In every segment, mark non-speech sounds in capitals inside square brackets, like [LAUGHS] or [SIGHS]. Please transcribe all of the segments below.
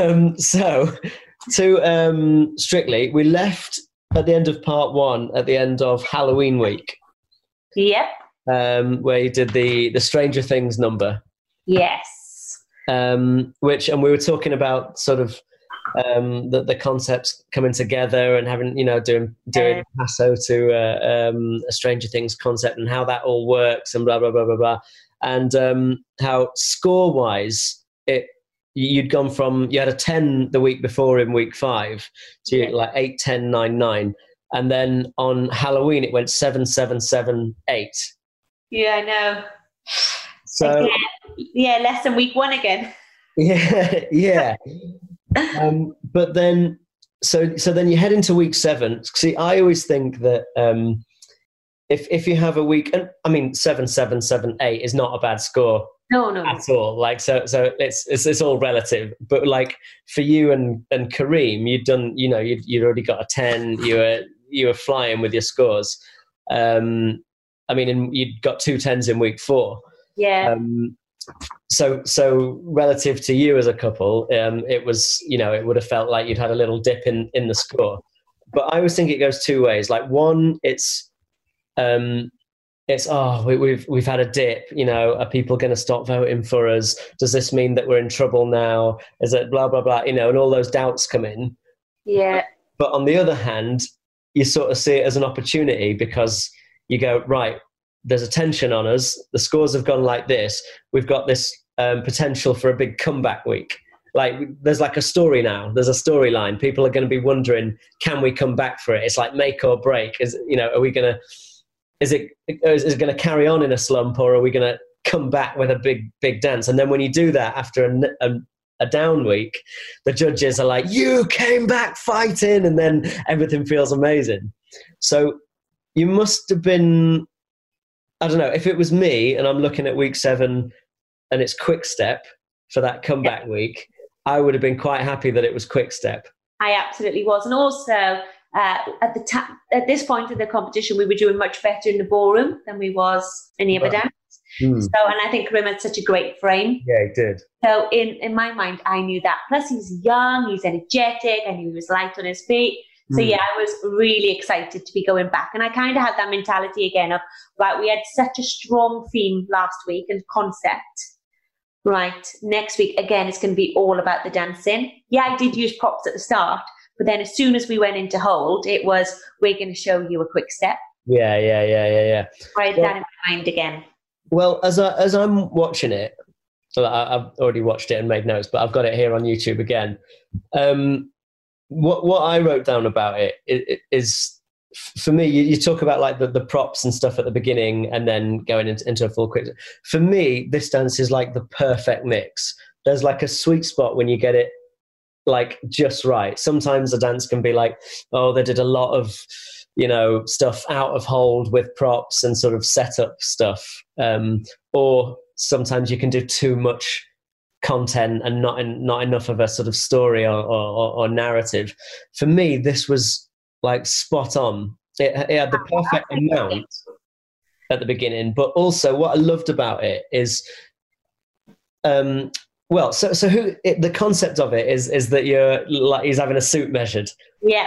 um, so to um, Strictly, we left at the end of part one, at the end of Halloween week, Yep. um, where you did the the Stranger Things number, Yes. um, which and we were talking about sort of um, the the concepts coming together and having you know doing doing Yeah. Paso to uh, um, a Stranger Things concept and how that all works and blah blah blah blah blah, and um, how score wise it you'd gone from you had a 10 the week before in week five to Yeah. like 8 10 9 9 and then on halloween it went 7 7 7 8 Yeah, I know. so Again. Yeah, less than week one again. [LAUGHS] yeah yeah [LAUGHS] um, but then so so then you head into week seven see i always think that um if if you have a week and i mean seven seven seven eight is not a bad score No, no, no. at all. Like so, so it's it's, it's all relative. But like for you and and Karim, you'd done, you know, you'd you'd already got a ten. You were you were flying with your scores. Um, I mean, and you'd got two tens in week four. Yeah. Um, so so relative to you as a couple, um, it was you know it would have felt like you'd had a little dip in in the score. But I always think it goes two ways. Like one, it's um, it's oh we, we've we've had a dip. You know, are people going to stop voting for us? Does this mean that we're in trouble now? Is it blah blah blah? You know, and all those doubts come in. yeah. But on the other hand, you sort of see it as an opportunity because you go, right, there's a tension on us. The scores have gone like this. We've got this um, potential for a big comeback week. Like there's like a story now. There's a storyline. People are going to be wondering, can we come back for it? It's like make or break. Is you know, are we going to? Is it is it going to carry on in a slump, or are we going to come back with a big big dance? And then when you do that after a a down week, the judges are like, "You came back fighting," and then everything feels amazing. So you must have been. I don't know if it was me, and I'm looking at week seven, and it's quick step for that comeback week. I would have been quite happy that it was quick step. I absolutely was. And also, uh, at the ta- at this point of the competition, we were doing much better in the ballroom than we was in the Right. Abadan. So, and I think Karim had such a great frame. Yeah, he did. So, in, in my mind, I knew that. Plus, he's young, he's energetic, I knew he was light on his feet. So, Mm. yeah, I was really excited to be going back. And I kind of had that mentality again of, right, we had such a strong theme last week and concept. Right, next week, again, it's going to be all about the dancing. Yeah, I did use props at the start, but then as soon as we went into hold, it was, we're going to show you a quick step. Yeah, yeah, yeah, yeah, yeah. I had Well- that in my mind again. Well, as I, as I'm watching it, well, I, I've already watched it and made notes, but I've got it here on YouTube again. Um, what what I wrote down about it i- i- for me, you, you talk about like the, the props and stuff at the beginning, and then going into, into a full quick. For me, this dance is like the perfect mix. There's like a sweet spot when you get it like just right. Sometimes a dance can be like, oh, they did a lot of you know stuff out of hold with props and sort of setup stuff. Um, or sometimes you can do too much content and not in, not enough of a sort of story or, or, or narrative. For me this was like spot on. It, it had the perfect. amount at the beginning but also what i loved about it is um well so so who it, the concept of it is is that you're like he's having a suit measured Yeah,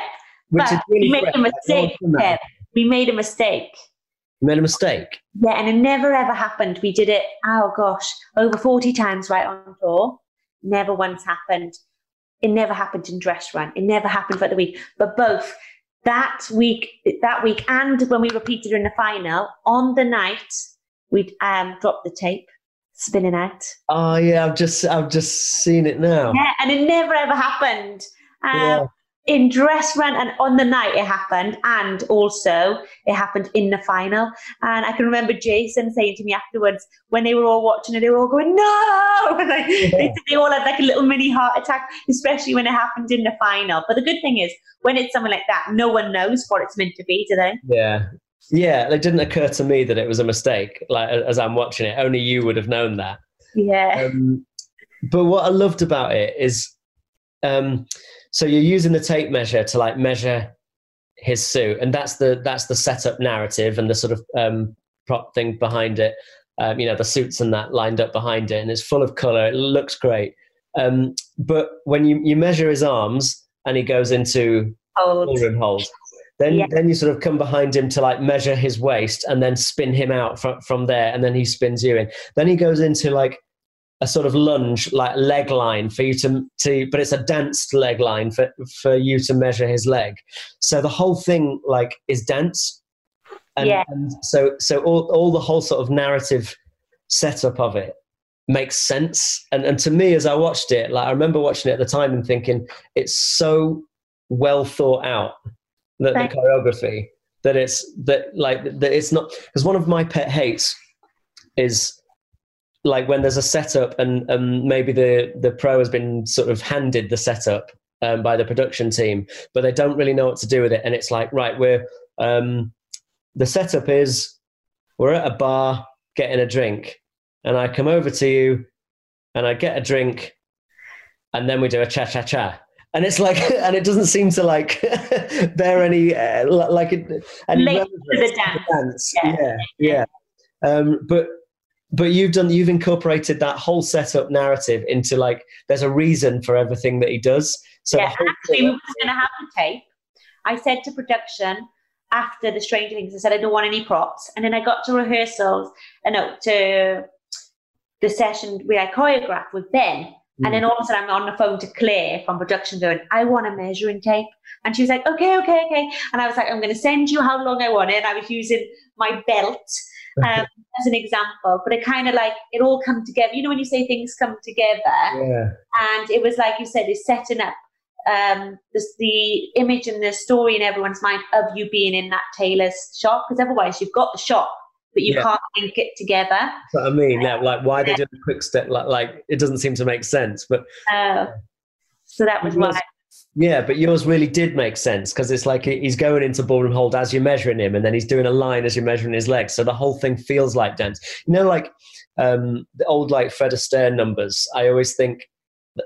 which but is really we made fresh. a Like, no one's mistake. We made a mistake. You made a mistake Yeah, and it never ever happened. We did it, oh gosh, over 40 times right on tour. Never once happened. It never happened in dress run. It never happened for the week. But both that week, that week, and when we repeated in the final, on the night, we'd um, dropped the tape, spinning out. Oh yeah, I've just I've just seen it now. Yeah, and it never ever happened. Um, Yeah. In dress run and on the night it happened, and also it happened in the final. And I can remember Jason saying to me afterwards when they were all watching it, they were all going, "No!" [LAUGHS] Like, they, they all had like a little mini heart attack, especially when it happened in the final. But the good thing is, when it's something like that, no one knows what it's meant to be, do they? Yeah, yeah. It didn't occur to me that it was a mistake. Like as I'm watching it, only you would have known that. Yeah, Um, but what I loved about it is, um, so you're using the tape measure to like measure his suit, and that's the that's the setup narrative and the sort of um, prop thing behind it. Um, you know, the suits and that lined up behind it, and it's full of color. It looks great. Um, but when you, you measure his arms and he goes into Hold. hold, then Yeah. then you sort of come behind him to like measure his waist and then spin him out from from there, and then he spins you in. Then he goes into like a sort of lunge, like leg line for you to to, but it's a danced leg line for for you to measure his leg. So the whole thing like is dance, and, Yeah. and so so all all the whole sort of narrative setup of it makes sense. And and to me, as I watched it, like I remember watching it at the time and thinking it's so well thought out the, the choreography that it's that like that it's not because one of my pet hates is like when there's a setup and um, maybe the the pro has been sort of handed the setup um, by the production team but they don't really know what to do with it. And it's like right we're um, the setup is we're at a bar getting a drink and i come over to you and i get a drink and then we do a cha cha cha and it's like [LAUGHS] and it doesn't seem to like [LAUGHS] bear any uh, like it, any to the dance. dance. Yeah. Yeah, yeah. Um, but but you've done you've incorporated that whole setup narrative into like there's a reason for everything that he does. So yeah, actually, we were going to have the tape. I said to production after the Stranger Things, I said I don't want any props, and then I got to rehearsals, and uh, no, to the session where I choreographed with Ben, Mm. and then all of a sudden I'm on the phone to Claire from production going, I want a measuring tape, and she was like, okay, okay, okay, and I was like, I'm going to send you how long I want it, and I was using my belt. [LAUGHS] Um, as an example, but it kind of like it all come together. You know when you say things come together, yeah, and it was like you said, it's setting up um, this, the image and the story in everyone's mind of you being in that tailor's shop, because otherwise you've got the shop, but you Yeah. can't link it together. what I mean. Yeah, like why they did a quick step, like like it doesn't seem to make sense. But Uh, so that was why. yeah, but yours really did make sense because it's like he's going into ballroom hold as you're measuring him, and then he's doing a line as you're measuring his legs. So the whole thing feels like dance. You know, like um, the old like Fred Astaire numbers. I always think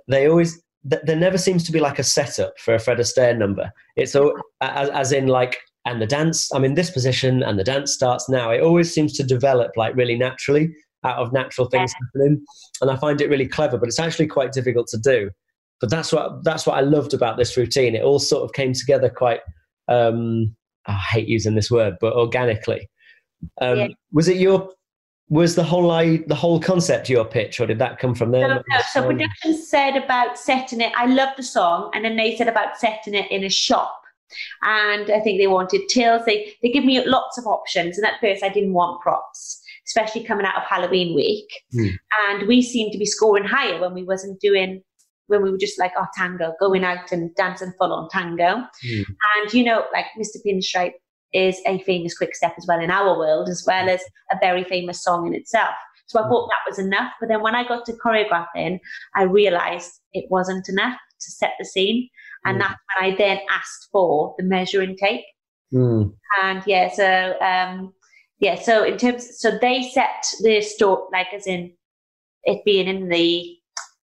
they always there never seems to be like a setup for a Fred Astaire number. It's all as, as in like and the dance. I'm in this position, and the dance starts now. It always seems to develop like really naturally out of natural things happening, and I find it really clever. But it's actually quite difficult to do but that's what that's what I loved about this routine. It all sort of came together quite. Um, I hate using this word, but organically. Um, Yeah. Was it your? Was the whole I, the whole concept your pitch, or did that come from No, them? no, so production said about setting it. I love the song, and then they said about setting it in a shop. And I think they wanted tills. They they give me lots of options. And at first, I didn't want props, especially coming out of Halloween week. Hmm. And we seemed to be scoring higher when we wasn't doing when we were just like, oh, tango, going out and dancing full on tango. Hmm. And you know, like Mr. Pinstripe is a famous quick step as well in our world, as well as a very famous song in itself. So I thought that was enough. But then when I got to choreographing, I realized it wasn't enough to set the scene. And Mm. that's when I then asked for the measuring tape. Hmm. And yeah, so um, yeah, so in terms, so they set the store like as in it being in the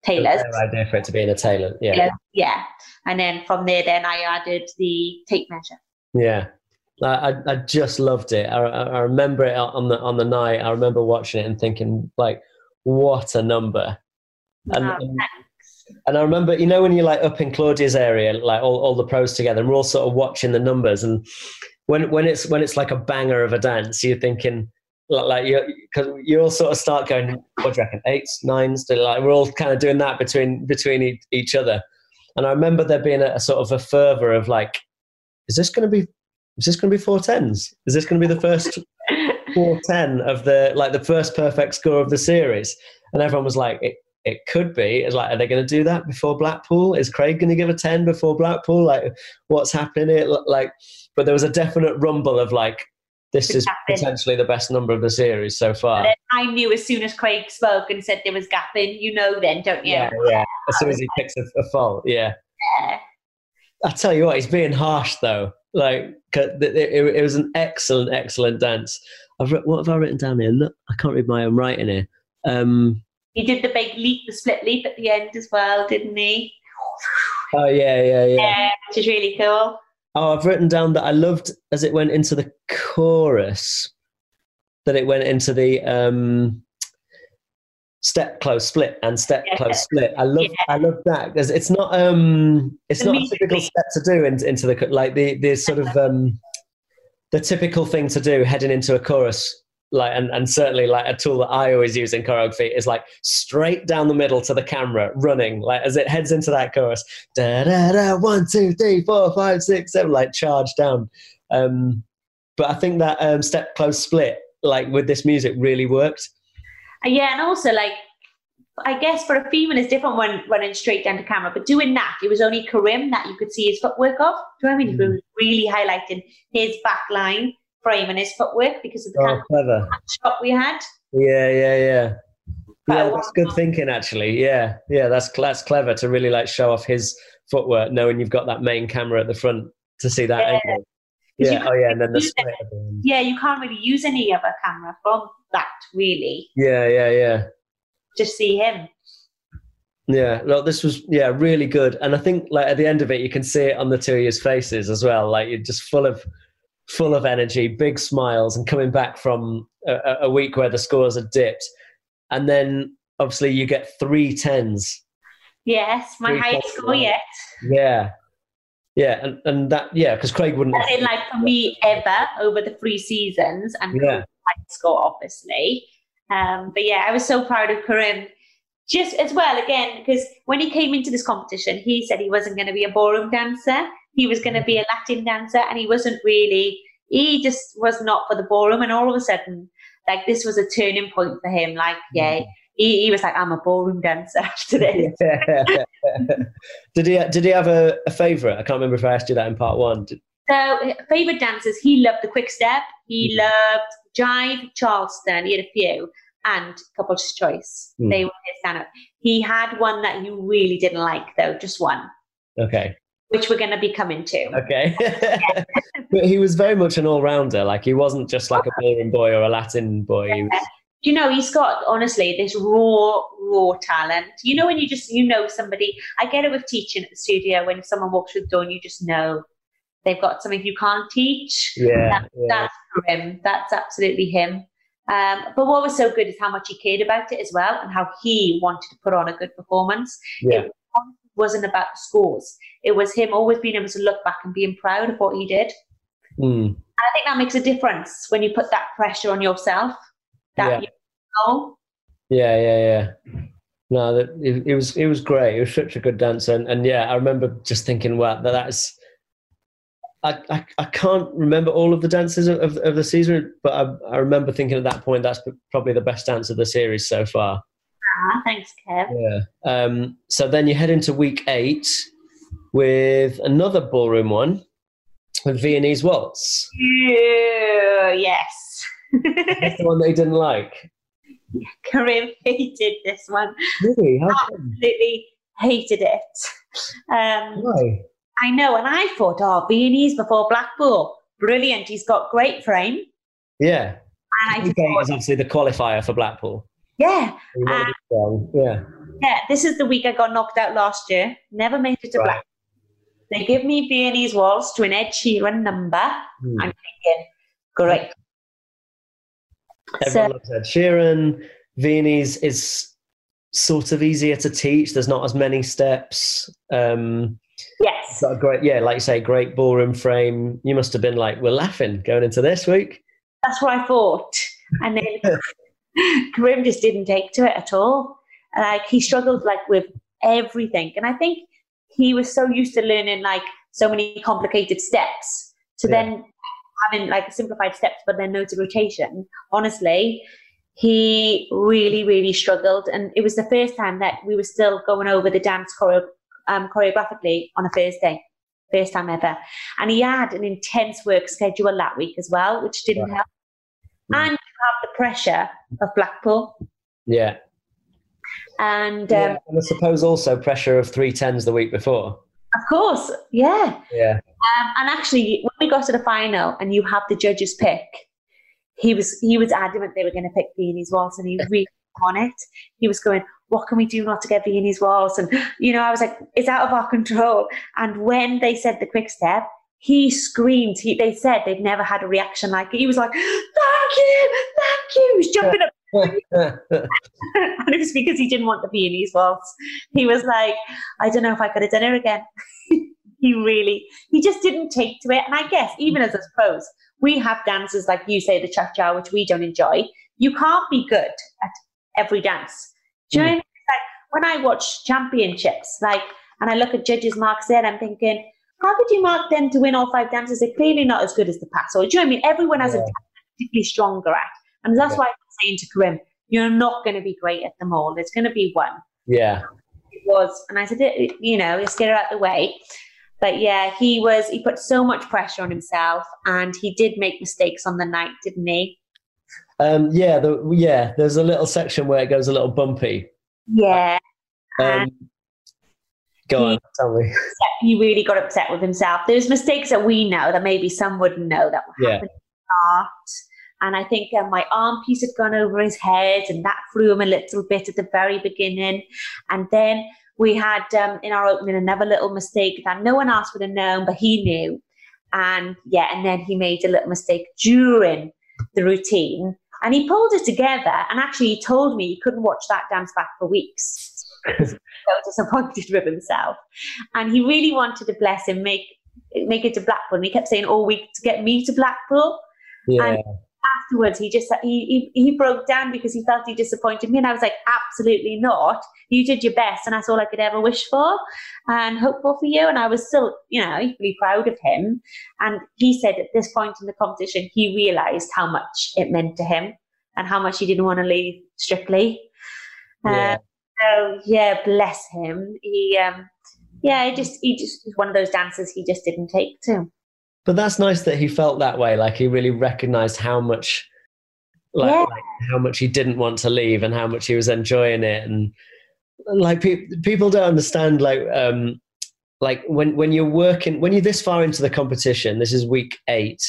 tailors. Idea for it to be in a tailor. Yeah, tailors, yeah. And then from there, then I added the tape measure. yeah. I, I just loved it. I, I I remember it on the on the night. I remember watching it and thinking like, what a number. And, Oh, and And I remember, you know, when you're like up in Claudia's area, like all, all the pros together, and we're all sort of watching the numbers. And when when it's when it's like a banger of a dance, you're thinking like, like you because you all sort of start going, what do you reckon, eights, nines? Like we're all kind of doing that between between e- each other. And I remember there being a, a sort of a fervor of like, is this going to be is this going to be four tens? Is this going to be the first [LAUGHS] four ten of the like the first perfect score of the series? And everyone was like, it, it could be. It's like, are they going to do that before Blackpool? Is Craig going to give a ten before Blackpool? Like, what's happening? Like, but there was a definite rumble of like, this is happening. potentially the best number of the series so far. And then I knew as soon as Craig spoke and said there was gapping, you know then, don't you? Yeah, yeah. As soon as he picks a, a fault, yeah. Yeah. I tell you what, he's being harsh though. Like it, it, it was an excellent, excellent dance. I've what have I written down here? Look, I can't read my own writing here. Um, He did the big leap, the split leap at the end as well, didn't he? oh yeah, yeah, yeah. Yeah, which is really cool. Oh, I've written down that I loved as it went into the chorus. That it went into the um, step close split and step Yeah. close split. I love Yeah. I love that because it's not um it's The not a typical step to do in, into the like the the sort of um the typical thing to do heading into a chorus like and, and certainly like a tool that I always use in choreography is like straight down the middle to the camera running like as it heads into that chorus da da da one two three four five six seven like charge down um but I think that um step close split like with this music really worked Uh, Yeah, and also like I guess for a female it's different when running straight down to camera, but doing that, it was only Karim that you could see his footwork of. Do you know what I mean? He Mm. was really highlighting his back line frame and his footwork because of the oh kind clever of shot we had. Yeah, yeah, yeah. But Yeah, that's good thinking. Actually, yeah, yeah, that's that's clever to really like show off his footwork, knowing you've got that main camera at the front to see that Yeah. angle. Yeah, oh yeah, and then the it. split. at the end. Yeah, you can't really use any other camera from that really. Yeah, yeah, yeah, Just see him. yeah. No, this was yeah really good, and I think like at the end of it, you can see it on the two of your faces as well. Like you're just full of full of energy, big smiles, and coming back from a, a- week where the scores had dipped, and then obviously you get three tens Yes, my Three highest score yet. Yeah, yeah, and, and that yeah, because Craig wouldn't. As in, like for me ever over the three seasons and Yeah. Highest score obviously. Um, but yeah, I was so proud of Karim. Just as well, again, because when he came into this competition, he said he wasn't going to be a ballroom dancer. He was going to be a Latin dancer, and he wasn't really. He just was not for the ballroom. And all of a sudden, like this was a turning point for him. Like, yeah, he, he was like, "I'm a ballroom dancer [LAUGHS] after this." [LAUGHS] did he did he have a, a favorite? I can't remember if I asked you that in part one. Did- So, favorite dancers, he loved the quick step. He Mhm. loved Jive, Charleston. He had a few, and Couple's Choice. Mm. They were his stand up. He had one that he really didn't like, though, just one, Okay, which we're going to be coming to. okay. [LAUGHS] but he was very much an all rounder. Like he wasn't just like a ballroom boy or a Latin boy. He was, You know, he's got honestly this raw, raw talent. You know, when you just you know somebody. I get it with teaching at the studio when someone walks through the door and you just know they've got something you can't teach. yeah, yeah, That's for him. That's absolutely him. Um, but what was so good is how much he cared about it as well, and how he wanted to put on a good performance. yeah, It wasn't about the scores. It was him always being able to look back and being proud of what he did. Mm. And I think that makes a difference when you put that pressure on yourself. That Yeah. you yeah, yeah, yeah. No, that it, it was it was great. He was such a good dancer, and, and yeah, I remember just thinking, wow, that that's. I, I, I can't remember all of the dances of, of, of the season, but I, I remember thinking at that point that's probably the best dance of the series so far. Ah, thanks, Kev. Yeah. Um, so then you head into week eight with another ballroom one with Viennese Waltz. Yeah, yes. That's the one they didn't like. [LAUGHS] Karim hated this one. Really? How come? Absolutely hated it. Um, Why? I know, and I thought, oh, Viennese before Blackpool, brilliant. He's got great frame, Yeah. and I thought, is obviously the qualifier for Blackpool. yeah, You wanna be strong. Yeah. yeah. This is the week I got knocked out last year. Never made it to Right. Blackpool. They give me Viennese waltz to an Ed Sheeran number. Hmm. I'm thinking, great. Everyone So, loves Ed Sheeran. Viennese is sort of easier to teach. There's not as many steps. Um, yes, got a great, yeah, like you say, great ballroom frame. You must have been like, we're laughing going into this week. that's what I thought. And then [LAUGHS] Karim just didn't take to it at all. Like he struggled like with everything, and I think he was so used to learning like so many complicated steps to Yeah. then having like simplified steps, but then notes of rotation. Honestly, he really, really struggled, and it was the first time that we were still going over the dance choreo- um, choreographically on a Thursday. First time ever. And he had an intense work schedule that week as well, which didn't Right. help. Mm. And have the pressure of Blackpool. Yeah. And um, yeah. And I suppose also pressure of three tens the week before. of course, yeah. Yeah. Um, and actually, when we got to the final and you have the judges pick, he was he was adamant they were going to pick Viennese Waltz, and he [LAUGHS] really on it. He was going, "What can we do not to get Viennese Waltz?" And you know, I was like, "It's out of our control." And when they said the quick step, he screamed. He, they said they'd never had a reaction like it. He was like, "Thank you, thank you!" He was jumping up [LAUGHS] and it was because he didn't want the Viennese waltz. He was like, I don't know if I could have done it again. [LAUGHS] he really, he just didn't take to it. And I guess even as us pros, we have dances like you say, the cha cha, which we don't enjoy. You can't be good at every dance. Do you mm. know what I mean? Like when I watch championships, like, and I look at judges' marks there, I'm thinking, how could you mark them to win all five dances? They're clearly not as good as the past. Or do you know what I mean? Everyone has yeah. a particularly stronger at. And that's yeah. why I'm saying to Karim, you're not going to be great at them all. There's going to be one. Yeah. It was. And I said, you know, let's get her out the way. But yeah, he was, he put so much pressure on himself and he did make mistakes on the night, didn't he? Um, yeah, the, yeah, there's a little section where it goes a little bumpy. Yeah. Um, go he, on, tell me. He really got upset with himself. There's mistakes that we know that maybe some wouldn't know that were yeah. happening and I think uh, my arm piece had gone over his head, and that threw him a little bit at the very beginning. And then we had um, in our opening another little mistake that no one else would have known, but he knew. And yeah, and then he made a little mistake during the routine, and he pulled it together. And actually, he told me he couldn't watch that dance back for weeks. So disappointed with himself, and he really wanted to bless him make make it to Blackpool. And he kept saying all week to get me to Blackpool. Yeah. And afterwards he just he, he, he broke down because he felt he disappointed me and i was like absolutely not you did your best and that's all i could ever wish for and hopeful for you and i was still you know equally proud of him and he said at this point in the competition he realized how much it meant to him and how much he didn't want to leave strictly yeah. Uh, so yeah bless him he um yeah he just he just was one of those dancers he just didn't take to but that's nice that he felt that way. Like he really recognized how much, like, yeah. like how much he didn't want to leave and how much he was enjoying it. And like pe- people don't understand, like, um, like when when you're working when you're this far into the competition. This is week eight,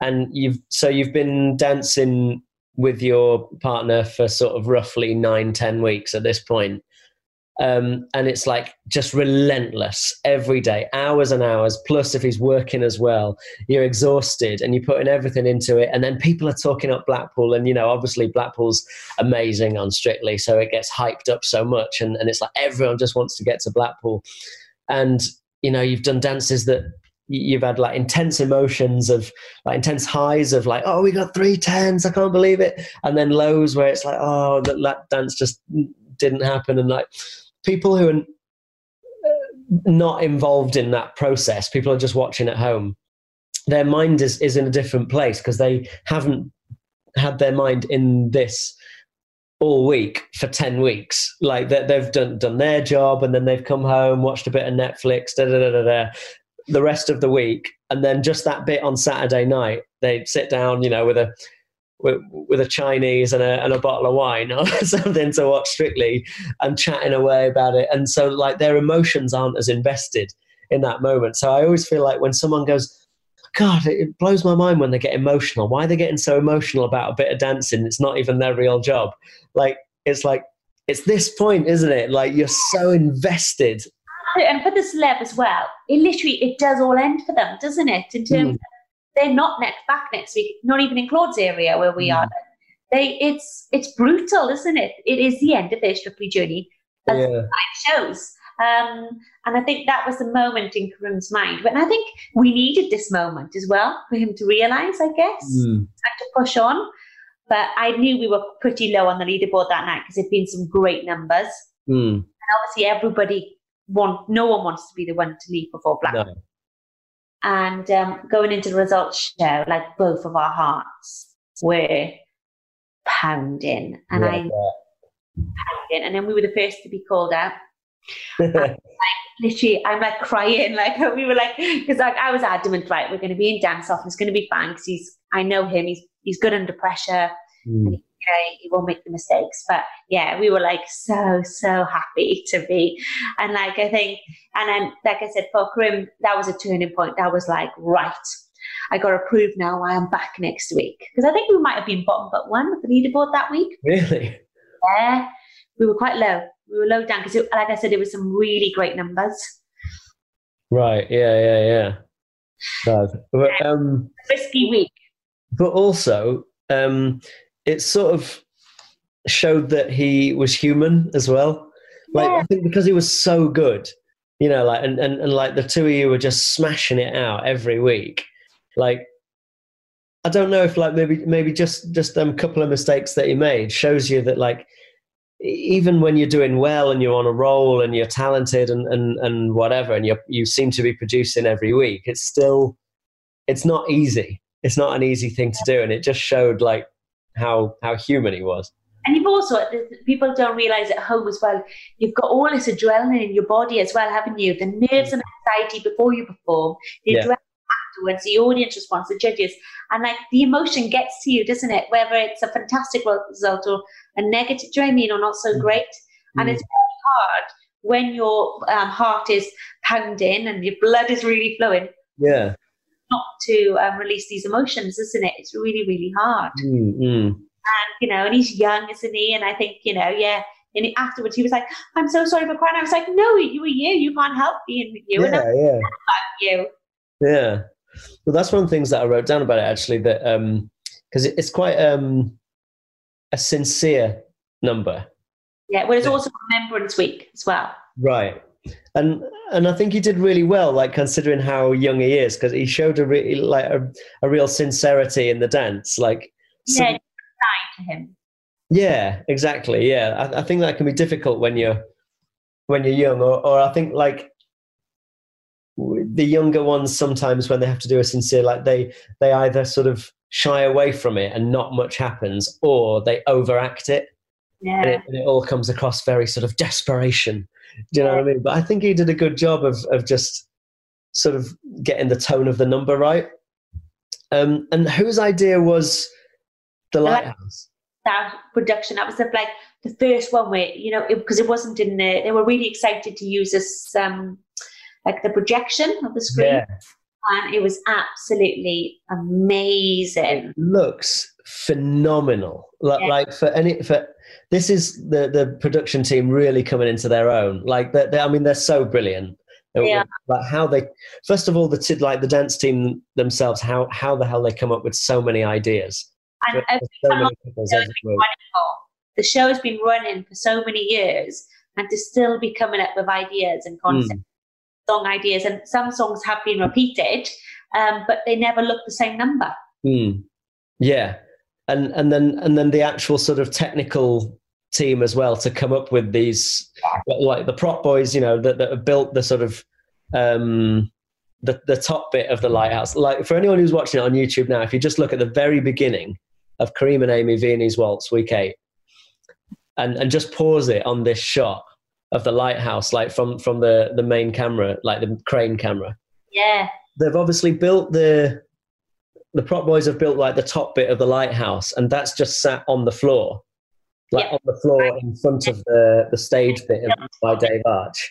and you've so you've been dancing with your partner for sort of roughly nine ten weeks at this point um, and it's like just relentless every day, hours and hours. Plus, if he's working as well, you're exhausted and you're putting everything into it. And then people are talking up Blackpool, and you know, obviously Blackpool's amazing on Strictly, so it gets hyped up so much, and, and it's like everyone just wants to get to Blackpool. And you know, you've done dances that you've had like intense emotions of like intense highs of like oh we got three tens i can't believe it. And then lows where it's like oh that, that dance just didn't happen. And like people who are uh, not involved in that process, people are just watching at home, their mind is, is in a different place because they haven't had their mind in this all week for 10 weeks. Like they've done, done their job and then they've come home, watched a bit of Netflix, da, da, da, da, the rest of the week. And then just that bit on Saturday night, they sit down, you know, with a with, with a Chinese and a, and a bottle of wine [LAUGHS] or something to watch Strictly and chatting away about it. And so, like, their emotions aren't as invested in that moment. So I always feel like when someone goes, God, it blows my mind when they get emotional. Why are they getting so emotional about a bit of dancing? It's not even their real job. Like, it's like, it's this point, isn't it? Like, you're so invested. And for the celeb as well, it literally, it does all end for them, doesn't it? In terms mm they're not next back next week, not even in Claude's area where we mm. are. They it's it's brutal, isn't it? It is the end of their Strictly journey, as yeah. shows. Um, and I think that was the moment in Karim's mind. But I think we needed this moment as well for him to realize, I guess, mm. and to push on. But I knew we were pretty low on the leaderboard that night because there'd been some great numbers. Mm. And obviously, everybody want no one wants to be the one to leave before Black. No. And um, going into the results show, like both of our hearts were pounding, and yeah, I yeah. pounding, and then we were the first to be called out. [LAUGHS] like, literally, I'm like crying, [LAUGHS] like we were like, because like I was adamant, right? We're going to be in dance off. It's going to be fine because he's, I know him. He's he's good under pressure. Mm. He okay, won't make the mistakes. But yeah, we were like so, so happy to be. And like, I think, and then, like I said, for Karim, that was a turning point. That was like, right, I got approved now. I am back next week. Because I think we might have been bottom but one with the leaderboard that week. Really? Yeah. We were quite low. We were low down because, like I said, it was some really great numbers. Right. Yeah. Yeah. Yeah. But, um, risky week. But also, um, it's sort of showed that he was human as well. Like Yeah. I think because he was so good, you know, like and, and, and like the two of you were just smashing it out every week. Like I don't know if like maybe maybe just just um couple of mistakes that he made shows you that like even when you're doing well and you're on a roll and you're talented and and, and whatever and you you seem to be producing every week, it's still it's not easy. It's not an easy thing to do, and it just showed like how how human he was. And you've also, people don't realize at home as well, you've got all this adrenaline in your body as well, haven't you? The nerves and anxiety before you perform, the Yeah. adrenaline afterwards, the audience response, the judges. And like the emotion gets to you, doesn't it? Whether it's a fantastic result or a negative, do you know I mean, or not so Mm. great. And Mm. it's very hard when your um, heart is pounding and your blood is really flowing Yeah. Not to um, release these emotions, isn't it? It's really, really hard Mm, mm. and you know, and he's young, isn't he? And I think, you know, yeah. And afterwards, he was like, "I'm so sorry for crying." I was like, "No, you were you. You can't help being you, and Yeah, I'm yeah. you." Yeah. Well, that's one of the things that I wrote down about it actually. That because it it's quite um, a sincere number, Yeah. Well, it's also Remembrance Week as well. right? And and I think he did really well, like considering how young he is, because he showed a really like a, a real sincerity in the dance, like. Yeah, to him. Yeah, exactly. Yeah, I, I think that can be difficult when you're when you're young, or, or I think like the younger ones sometimes when they have to do a sincere, like they they either sort of shy away from it and not much happens, or they overact it and, Yeah. it and it all comes across very sort of desperation. Do you know what I mean? But I think he did a good job of of just sort of getting the tone of the number right. Um, and whose idea was the Light- lighthouse? That production. That was the, like the first one where you know because it, wasn't in the. They were really excited to use this um like the projection of the screen, Yeah. and it was absolutely amazing. it looks phenomenal like, Yeah. like for any for this is the the production team really coming into their own. Like they i mean they're so brilliant. Yeah. like how they first of all the t- like the dance team themselves how how the hell they come up with so many ideas. And every so many The show has been running for so many years, and to still be coming up with ideas and concepts, song ideas, and some songs have been repeated, um, but they never look the same number. Mm. Yeah, and and then and then the actual sort of technical team as well to come up with these like the prop boys, you know, that, that have built the sort of um, the the top bit of the lighthouse. Like for anyone who's watching it on YouTube now, if you just look at the very beginning of Karim and Amy Viennese Waltz Week Eight, and and just pause it on this shot of the lighthouse, like from from the the main camera, like the crane camera Yeah, they've obviously built the the prop boys have built like the top bit of the lighthouse and that's just sat on the floor. Like Yeah. on the floor in front of the the stage bit of, by Dave Arch.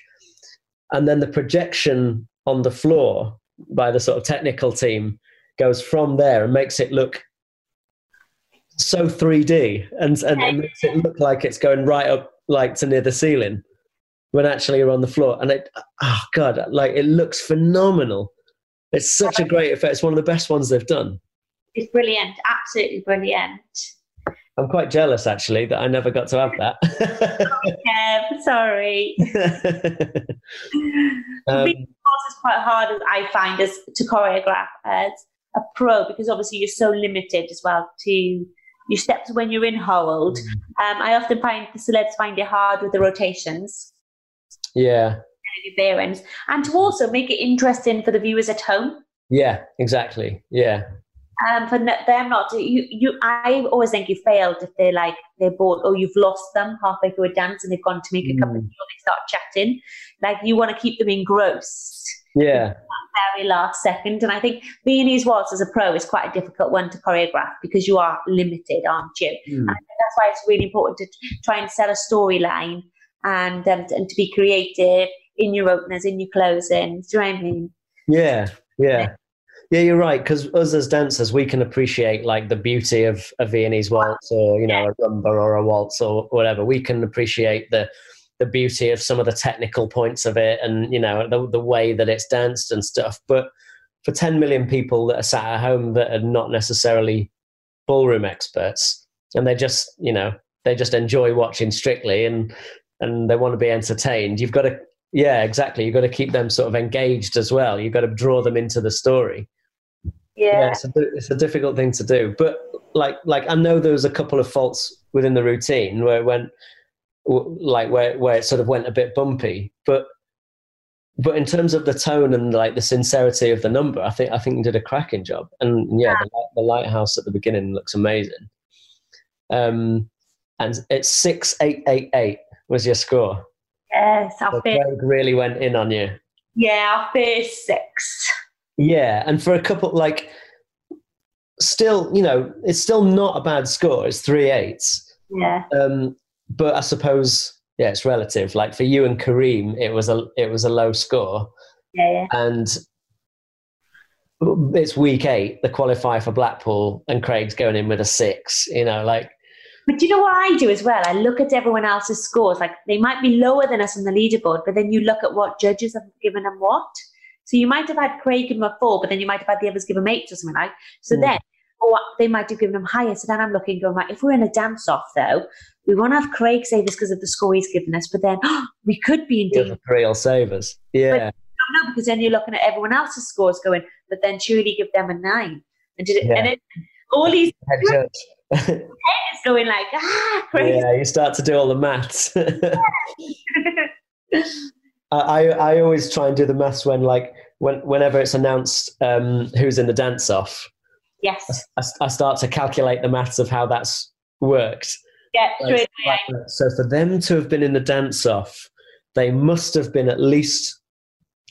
And then the projection on the floor by the sort of technical team goes from there and makes it look so 3d and and it makes it look like it's going right up like to near the ceiling when actually you're on the floor. And it oh god like it looks phenomenal it's such a great effect. It's one of the best ones they've done. It's brilliant, absolutely brilliant. i'm quite jealous actually that i never got to have that. [LAUGHS] Yeah, sorry. [LAUGHS] um, is quite hard, I find, as to choreograph as a pro because obviously you're so limited as well to your steps when you're in hold. Um, I often find the celebs find it hard with the rotations, yeah your bearings, and to also make it interesting for the viewers at home. yeah exactly yeah Um, for them not to, you, you, I always think you failed if they're like they're bored or you've lost them halfway through a dance and they've gone to make a cup of tea Mm. or they start chatting. Like you want to keep them engrossed. yeah very last second. And I think Viennese Waltz as a pro is quite a difficult one to choreograph because you are limited, aren't you? Mm. And that's why it's really important to try and sell a storyline and um, and to be creative in your openers, in your closings. Do you know what I mean? Yeah, yeah, yeah. You're right. Because us as dancers, we can appreciate like the beauty of a Viennese waltz, or you know, a rumba or a waltz or whatever. We can appreciate the the beauty of some of the technical points of it, and you know, the the way that it's danced and stuff. But for 10 million people that are sat at home that are not necessarily ballroom experts, and they just, you know, they just enjoy watching Strictly and and they want to be entertained. You've got to yeah, exactly. You've got to keep them sort of engaged as well. You've got to draw them into the story. Yeah. Yeah, it's a, it's a difficult thing to do. But like like I know there was a couple of faults within the routine where it went like where where it sort of went a bit bumpy. But but in terms of the tone and like the sincerity of the number, I think I think you did a cracking job. And yeah, the, the lighthouse at the beginning looks amazing. Um, and it's six eight eight eight was your score. So our first, Craig really went in on you. yeah, our first six. Yeah, and for a couple like still, you know, it's still not a bad score. It's three eights. Yeah. Um, but I suppose yeah, it's relative. Like for you and Karim, it was a it was a low score, Yeah, yeah. and it's week eight. The qualify for Blackpool, and Craig's going in with a six. You know, like But do you know what I do as well? I look at everyone else's scores. Like they might be lower than us on the leaderboard, but then you look at what judges have given them what. So you might have had Craig give them a four, but then you might have had the others give them eight or something like. So Mm. then, or they might have given them higher. So then I'm looking, going right. If we're in a dance off though, we want to have Craig say this because of the score he's given us, but then [GASPS] we could be in the danger. other three will save us. Yeah, No, because then you're looking at everyone else's scores, going, but then surely give them a nine. And did it? Yeah. And it, all these is going like ah crazy. yeah, you start to do all the maths. [LAUGHS] I, I I always try and do the maths when like when whenever it's announced um, who's in the dance off. yes. I, I start to calculate the maths of how that's worked. Yeah. Away. So for them to have been in the dance off, they must have been at least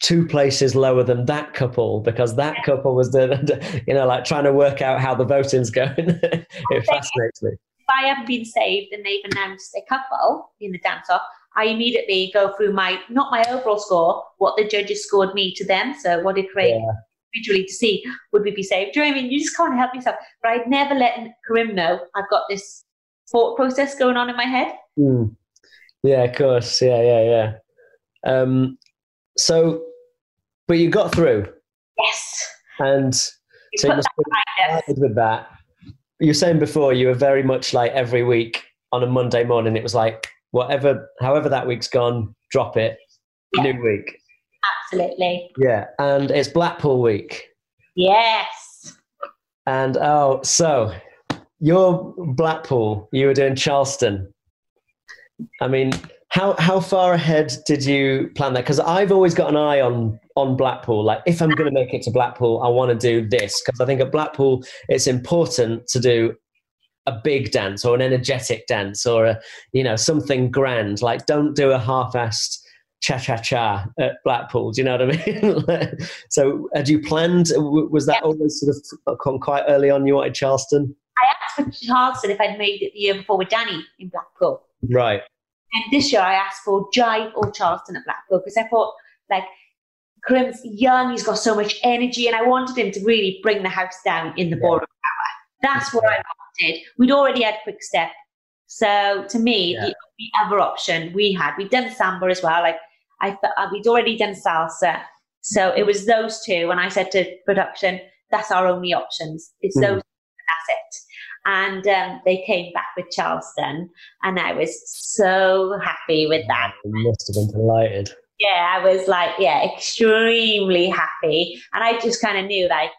two places lower than that couple because that couple was [LAUGHS] the you know like trying to work out how the voting's going. [LAUGHS] it fascinates me. if I haven't been saved and they've announced a couple in the dance off, I immediately go through my not my overall score, what the judges scored me to them. So what did Craig Yeah. individually to see would we be saved? Do you know what I mean? You just can't help yourself. But I'd never let Karim know I've got this thought process going on in my head. Mm. Yeah, of course. Yeah, yeah, yeah. Um, so, but you got through, Yes. and You so you must that be with that. You were saying before you were very much like every week on a Monday morning. It was like whatever, however that week's gone, drop it. Yeah. New week. Absolutely. Yeah, and it's Blackpool week. Yes. And oh, so you're Blackpool. You were doing Charleston. I mean, how how far ahead did you plan that? Because I've always got an eye on on Blackpool. Like, if I'm going to make it to Blackpool, I want to do this because I think at Blackpool it's important to do a big dance or an energetic dance or a you know something grand. Like, don't do a half-assed cha cha cha at Blackpool. Do you know what I [LAUGHS] mean? so, had you planned? Was that always sort of quite early on? You wanted Charleston, I asked for Charleston if I'd made it the year before with Danny in Blackpool. right? And this year I asked for Jive or Charleston at Blackpool because I thought, like, Karim's young, he's got so much energy, and I wanted him to really bring the house down in the Yeah. ballroom hour. That's what I wanted. We'd already had Quick Step. So to me, Yeah. the, the other option we had, we'd done Samba as well. Like, I uh, we'd already done Salsa. So it was those two. And I said to production, that's our only options. It's Mhm. those, that's it. And um, they came back with Charleston, and I was so happy with that. You must have been delighted. Yeah, I was like, yeah, extremely happy. And I just kind of knew, like,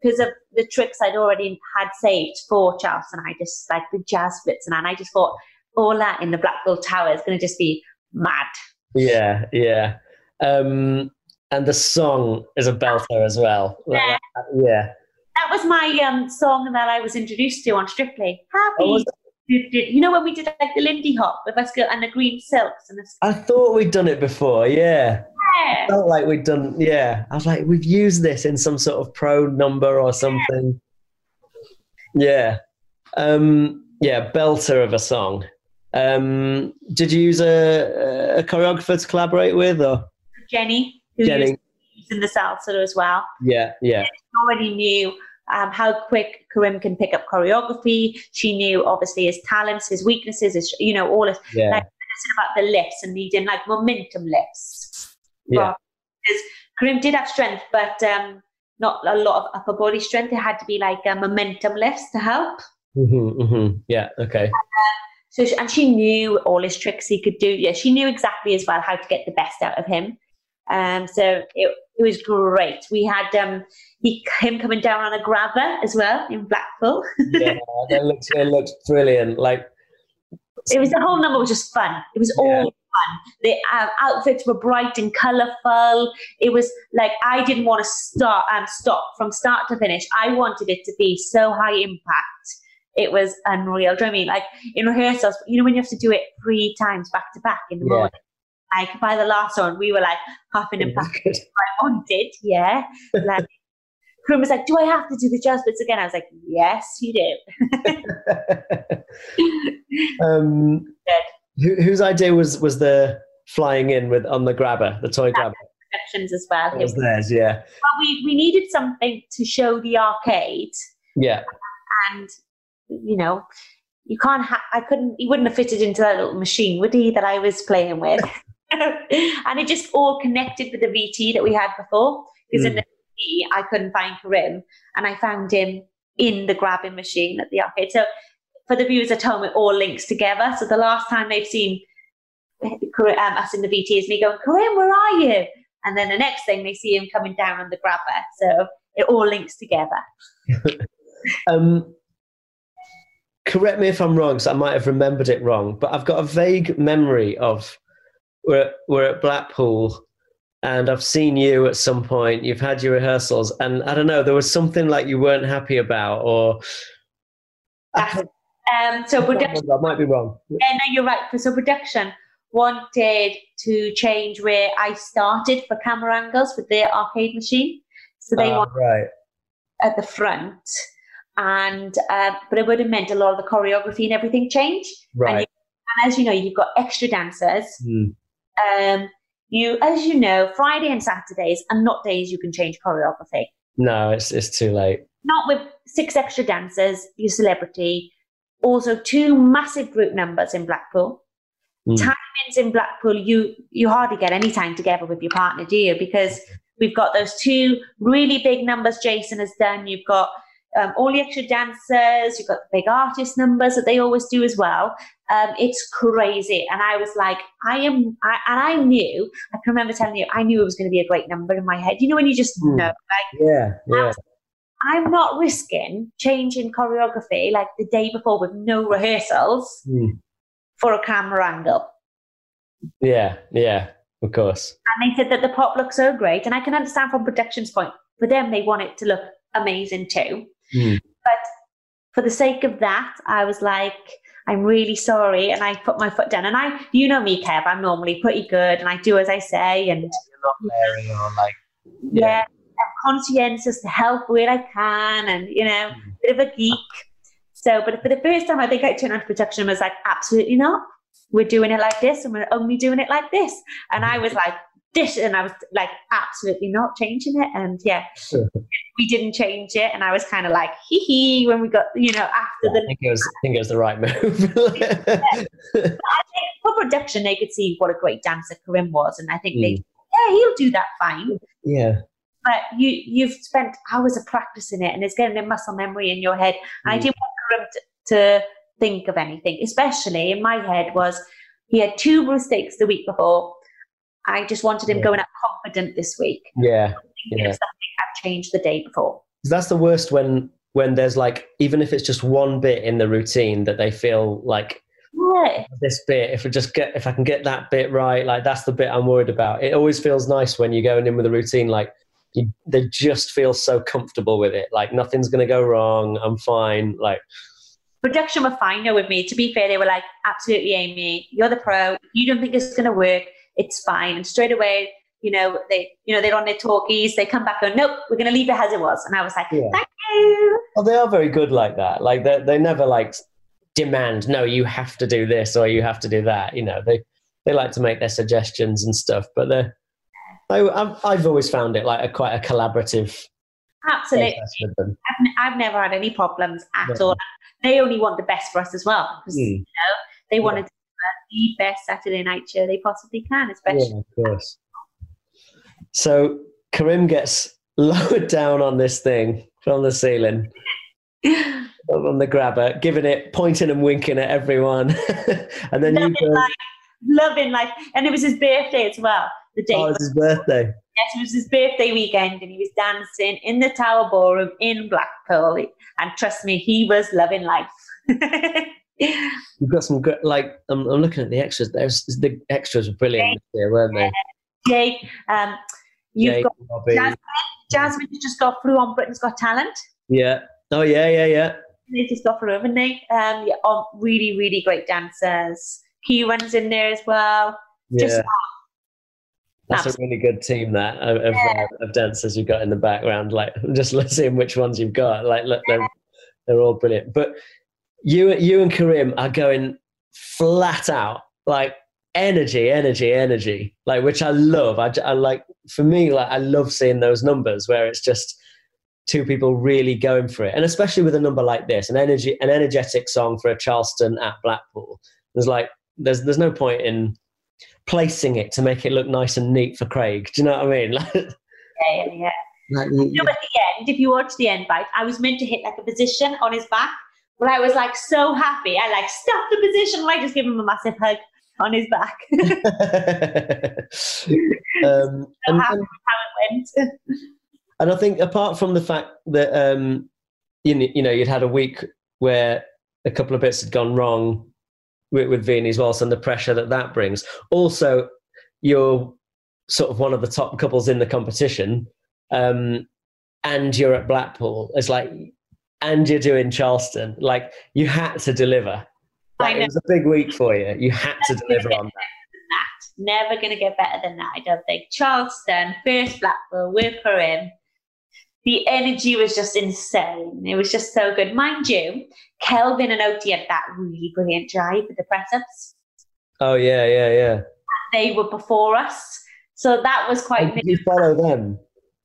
because of the tricks I'd already had saved for Charleston, I just, like, the jazz splits and I just thought, all that in the Blackpool Tower is going to just be mad. Yeah, yeah. Um, and the song is a belter as well. Yeah. that- yeah. That was my um, song that I was introduced to on Strictly. Happy. Oh, was Do- do- You know when we did like the Lindy Hop with us and the green silks and the I thought we'd done it before. Yeah. yeah. Felt like we'd done. Yeah. I was like, we've used this in some sort of pro number or something. Yeah. Um, yeah. Belter of a song. Um, did you use a, a choreographer to collaborate with, or Jenny, who Jenny? in the salsa as well. Yeah, yeah, already knew um, how quick Karim can pick up choreography. She knew obviously his talents, his weaknesses, his, you know, all his yeah, Like- about the lifts and needing like momentum lifts. yeah. Because Karim did have strength, but um, not a lot of upper body strength. It had to be like uh, momentum lifts to help. hmm hmm Yeah. Okay. so she, and she knew all his tricks he could do. Yeah, she knew exactly as well how to get the best out of him. Um, so it, it was great. We had um, he, him coming down on a grabber as well in Blackpool. yeah, that [LAUGHS] looks it looks brilliant. Like it was the whole number was just fun. It was all fun. The uh, outfits were bright and colourful. It was like I didn't want to start and stop from start to finish. I wanted it to be so high impact. It was unreal. Do you know what I mean? Like in rehearsals, you know when you have to do it three times back to back in the Yeah. morning. Like by the last one, we were like huffing and puffing. I wanted, yeah. Like, Karim was like, "Do I have to do the jazz bits again?" I was like, "Yes, you do." [LAUGHS] um, who, whose idea was was the flying in with on the grabber, the toy grabber? Sections as well. That was theirs, yeah, Well, we, we needed something to show the arcade, yeah, and you know, you can't. Ha- I couldn't. He wouldn't have fitted into that little machine, would he? That I was playing with, [LAUGHS] [LAUGHS] and it just all connected with the VT that we had before. Because in Mm. the VT, I couldn't find Karim, and I found him in the grabbing machine at the arcade. So for the viewers at home, it all links together. So the last time they've seen um, us in the VT is me going, Karim, where are you? And then the next thing they see him coming down on the grabber. So it all links together. [LAUGHS] Um, correct me if I'm wrong, because I might have remembered it wrong, but I've got a vague memory of we're we're at Blackpool, and I've seen you at some point. You've had your rehearsals, and I don't know, there was something like you weren't happy about, or Um, so production, I might be wrong. yeah, no, you're right. So production wanted to change where I started for camera angles with their arcade machine. So they Ah, want right, at the front, and uh, but it would have meant a lot of the choreography and everything changed. right. And as you know, you've got extra dancers. Hmm. Um, you, as you know, Friday and Saturdays are not days you can change choreography. No, it's it's too late. not with six extra dancers, your celebrity, also two massive group numbers in Blackpool. Mm. Timings in Blackpool, you you hardly get any time together with your partner, do you? Because we've got those two really big numbers Jason has done. You've got um, all the extra dancers, you've got the big artist numbers that they always do as well. Um, it's crazy. And I was like, I am, I, and I knew, I can remember telling you, I knew it was going to be a great number in my head. You know, when you just Mm. know, like, Yeah, yeah, I'm not risking changing choreography like the day before with no rehearsals Hmm. for a camera angle. yeah, yeah. Of course. And they said that the pop looks so great, and I can understand from production's point. For them, they want it to look amazing too. Hmm. But for the sake of that, I was like, I'm really sorry, and I put my foot down. And I, you know me, Kev, I'm normally pretty good, and I do as I say, and You're not like. yeah, I'm conscientious to help where I can, and you know, Mm. bit of a geek. So, but for the first time, I think I turned on to production and was like, absolutely not. We're doing it like this, and we're only doing it like this. And I was like, this, and I was like, absolutely not changing it. And yeah, we didn't change it, and I was kind of like, hee hee, when we got, you know, after I the think it was. I think it was the right move. [LAUGHS] I think for production, they could see what a great dancer Karim was, and I think they, Mm. yeah, he'll do that fine. yeah. but you you've spent hours of practicing it and it's getting a muscle memory in your head. And I Mm. didn't want Karim to, to think of anything, especially in my head was he had two mistakes the week before. I just wanted him Yeah. going out confident this week. Yeah. Yeah. I've changed the day before. That's the worst when when there's like even if it's just one bit in the routine that they feel like Yeah. this bit if I just get if I can get that bit right like that's the bit I'm worried about. It always feels nice when you're going in with a routine like you, they just feel so comfortable with it like nothing's going to go wrong. I'm fine like Production were fine though with me. To be fair, they were like, absolutely, Amy, you're the pro. You don't think it's going to work, it's fine. And straight away, you know, they, you know, they're on their talkies. They come back and nope, we're going to leave it as it was. And I was like, Yeah. thank you. Well, they are very good like that. Like they they never like demand, no, you have to do this or you have to do that. You know, they they like to make their suggestions and stuff. But they I, I've I've always found it like a quite a collaborative Absolutely. I've, n- I've never had any problems at No. all. They only want the best for us as well because Mm, they want to do the best Saturday night show they possibly can, especially. yeah, of course. So Karim gets [LAUGHS] lowered down on this thing from the ceiling. [LAUGHS] on the grabber, giving it, pointing and winking at everyone, [LAUGHS] and then loving you go. life, loving life, and it was his birthday as well. The day, Oh, it's his birthday. yes, it was his birthday weekend, and he was dancing in the Tower Ballroom in Blackpool. And trust me, he was loving life. You've got some good, like I'm, I'm looking at the extras. There's the extras were brilliant this year, weren't they? Jake, um, you've Jake, got Robbie. Jasmine. Jasmine just got through on Britain's Got Talent. Yeah. Oh yeah, yeah, yeah. They just got through, haven't they? Um, yeah, oh, really, really great dancers. Kieran's in there as well. Yeah. Just- That's a really good team that of, of, uh, of dancers you've got in the background. Like [LAUGHS] just seeing which ones you've got. Like look, they're, they're all brilliant. But you you and Karim are going flat out, like energy, energy, energy. Like which I love. I like for me, like I love seeing those numbers where it's just two people really going for it, and especially with a number like this, an energy, an energetic song for a Charleston at Blackpool. There's like there's there's no point in placing it to make it look nice and neat for Craig. Do you know what I mean? Like, [LAUGHS] Yeah, yeah, yeah. like, You know, at the end, if you watch the end bite, I was meant to hit like a position on his back, but I was like so happy. I like stopped the position and I just gave him a massive hug on his back. [LAUGHS] [LAUGHS] um, and, and, How it went. [LAUGHS] and I think apart from the fact that um, you, you know you'd had a week where a couple of bits had gone wrong with, with Viennese Waltz and the pressure that that brings, also you're sort of one of the top couples in the competition, um, and you're at Blackpool. It's like, and you're doing Charleston. Like you had to deliver. I Like, know. it was a big week for you. You had to deliver on that. that. Never going to get better than that, I don't think. Charleston, first Blackpool for him. The energy was just insane. It was just so good. Mind you, Kelvin and Oti had that really brilliant drive with the press ups. Oh yeah, yeah, yeah. They were before us. So that was quite, And did you follow them?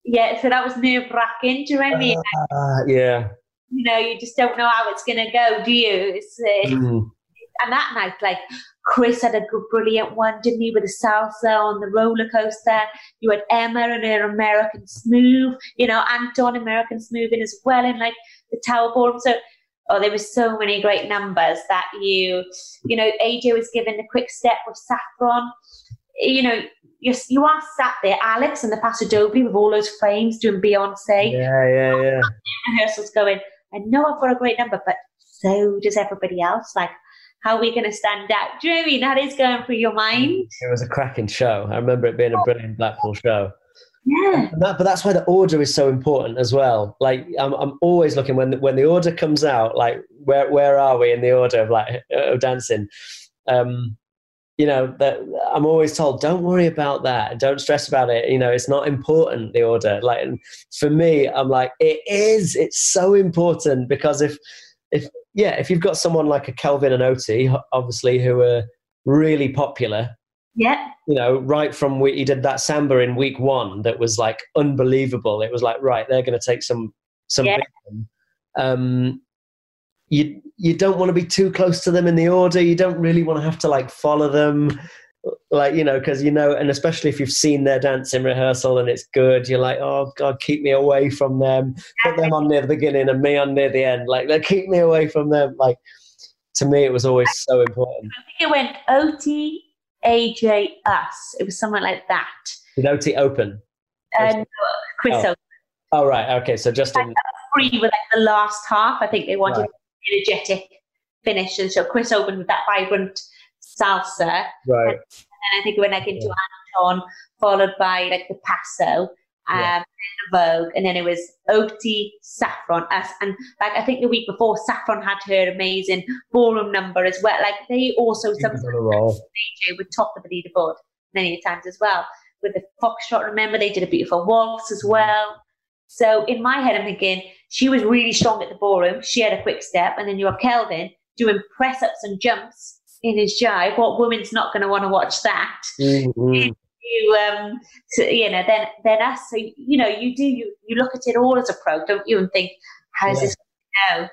yeah, so that was nerve wracking. Do you know what I mean? Ah, yeah. You know, you just don't know how it's going to go, do you? It's, uh, Mm. and that night, like Chris had a brilliant one, didn't he, with the salsa on the roller coaster. You had Emma and her American Smooth, you know, Anton American Smoothing as well in like the Tower Ballroom. So, oh, there were so many great numbers that you, you know, AJ was given the quick step with Saffron. You know, you're, you are sat there, Alex and the Paso Doble with all those frames doing Beyonce Yeah, yeah, yeah. rehearsals going, I know I've got a great number, but so does everybody else. Like, how are we going to stand out? Do you know what I mean? That is going through your mind. It was a cracking show. I remember it being a brilliant Blackpool show. Yeah. That, but that's why the order is so important as well. Like I'm, I'm always looking when the, when the order comes out. Like where where are we in the order of like of dancing? Um, you know that I'm always told, don't worry about that. Don't stress about it. You know, it's not important the order. Like for me, I'm like it is. It's so important because if if yeah, if you've got someone like a Kelvin and Oti, obviously who are really popular Yeah. you know, right from we, he did that samba in week one that was like unbelievable. It was like, right, they're going to take some some. Yeah. Um, you you don't want to be too close to them in the order. You don't really want to have to like follow them, like you know, because you know, and especially if you've seen their dance in rehearsal and it's good, you're like, oh god, keep me away from them. Put them on near the beginning and me on near the end. Like, like keep me away from them. Like to me, it was always so important. I think it went Oti, AJ, us. It was something like that. Did Oti open? Uh, and Chris Oh. Oak Oh right, okay. So just in free with like the last half. I think they wanted Right. Energetic finish. And so Chris opened with that vibrant salsa. right. and I think it went like into Anton, followed by like the Paso, um, Yeah. and the Vogue, and then it was Oti, Saffron, us, and like I think the week before, Saffron had her amazing ballroom number as well. Like they also sometimes. DJ would top of the leaderboard many times as well. With the Foxtrot, remember they did a beautiful waltz as well. So in my head, I'm thinking she was really strong at the ballroom. She had a quick step, and then you have Kelvin doing press ups and jumps in his jive. What woman's not going to want to watch that? Mhm. you um you know then then us so you know you do you you look at it all as a pro don't you and think how's Yeah. this go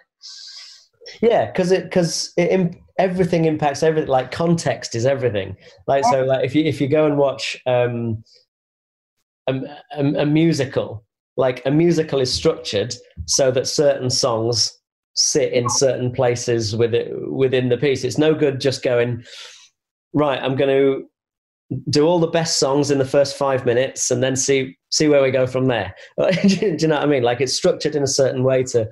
Yeah, because it because it everything impacts everything. Like context is everything. Like so, like if you if you go and watch um a, a, a musical, like a musical is structured so that certain songs sit in certain places with it, within the piece. It's no good just going right. I'm going to do all the best songs in the first five minutes and then see see where we go from there. [LAUGHS] do you know what I mean? Like it's structured in a certain way to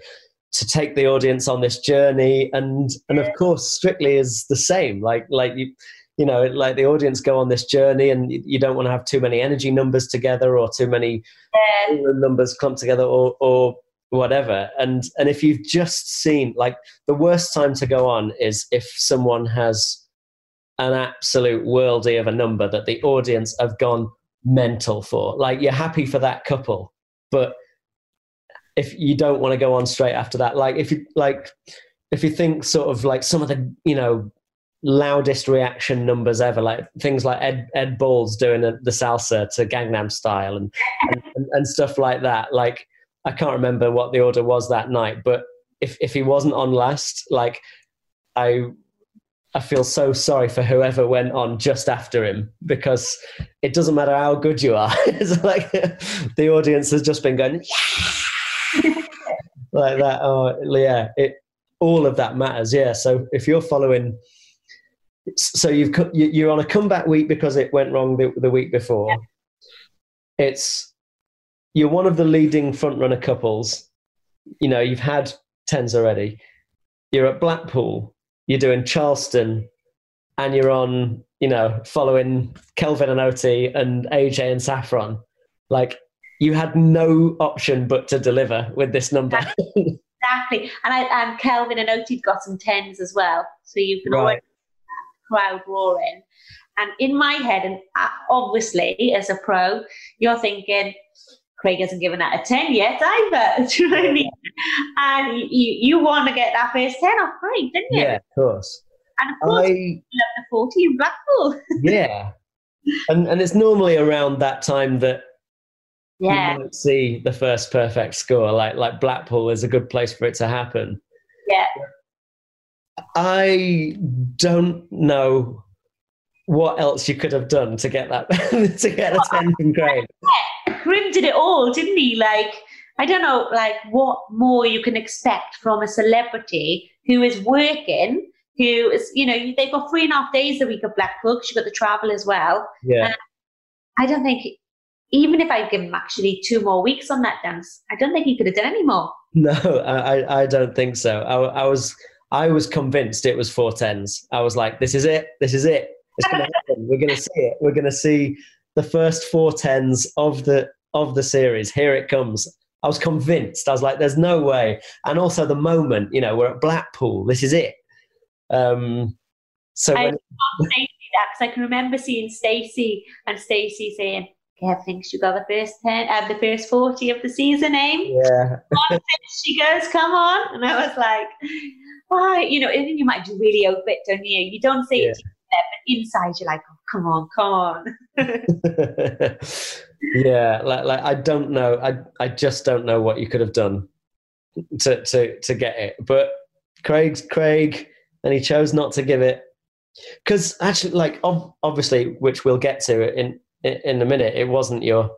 to take the audience on this journey, and and of course, Strictly is the same. Like like you you know like the audience go on this journey and you don't want to have too many energy numbers together or too many Yeah. numbers clumped together or or whatever and and if you've just seen like the worst time to go on is if someone has an absolute worldie of a number that the audience have gone mental for like you're happy for that couple but if you don't want to go on straight after that like if you like if you think sort of like some of the you know loudest reaction numbers ever like things like ed ed balls doing the, the salsa to gangnam style and, and and stuff like that. Like i can't remember what the order was that night but if if he wasn't on last like i i feel so sorry for whoever went on just after him because it doesn't matter how good you are. [LAUGHS] It's like the audience has just been going [LAUGHS] like that. Oh yeah it all of that matters. Yeah so if you're following so you've you're on a comeback week because it went wrong the, the week before. It's you're one of the leading front runner couples. You know you've had tens already. You're at blackpool you're doing charleston and you're on you know following kelvin and oti and aj and saffron. Like you had no option but to deliver with this number. Exactly. And I and Kelvin and Oti's got some tens as well. So you can always right crowd roaring. And in my head, and uh, obviously as a pro, you're thinking, Craig hasn't given that a 10 yet either. [LAUGHS] Do you know what I mean? And you, you want to get that first 10 off Craig, didn't you? yeah of course And of course, i you love the 40 in Blackpool. [LAUGHS] yeah and and it's normally around that time that Yeah, you might see the first perfect score like like blackpool is a good place for it to happen yeah. I don't know what else you could have done to get that [LAUGHS] to get a 10 from Craig. Karim did it all, didn't he? Like, I don't know, like what more you can expect from a celebrity who is working, who is, you know, they've got three and a half days a week of Black because you've got the travel as well. yeah um, I don't think, even if I'd given him actually two more weeks on that dance, I don't think he could have done any more. no I, I- I don't think so I, I was i was convinced it was four tens. I was like this is it this is it. It's gonna [LAUGHS] happen. We're gonna see it. We're gonna see the first four tens of the of the series. Here it comes. I was convinced. I was like there's no way. And also the moment you know we're at blackpool. This is it. Um so I- when, that because I can remember seeing Stacey and Stacey saying, Kev thinks you got the first 10, uh, the first 40 of the season, eh? yeah she goes, come on. And I was like, why? You know, and then you might do really hope it, don't you? You don't say Yeah. it but inside you're like, oh, come on, come on. [LAUGHS] yeah, like, like I don't know. I I just don't know what you could have done to to to get it. But Craig's Craig, and he chose not to give it because actually, like ob- obviously, which we'll get to in in a minute, it wasn't your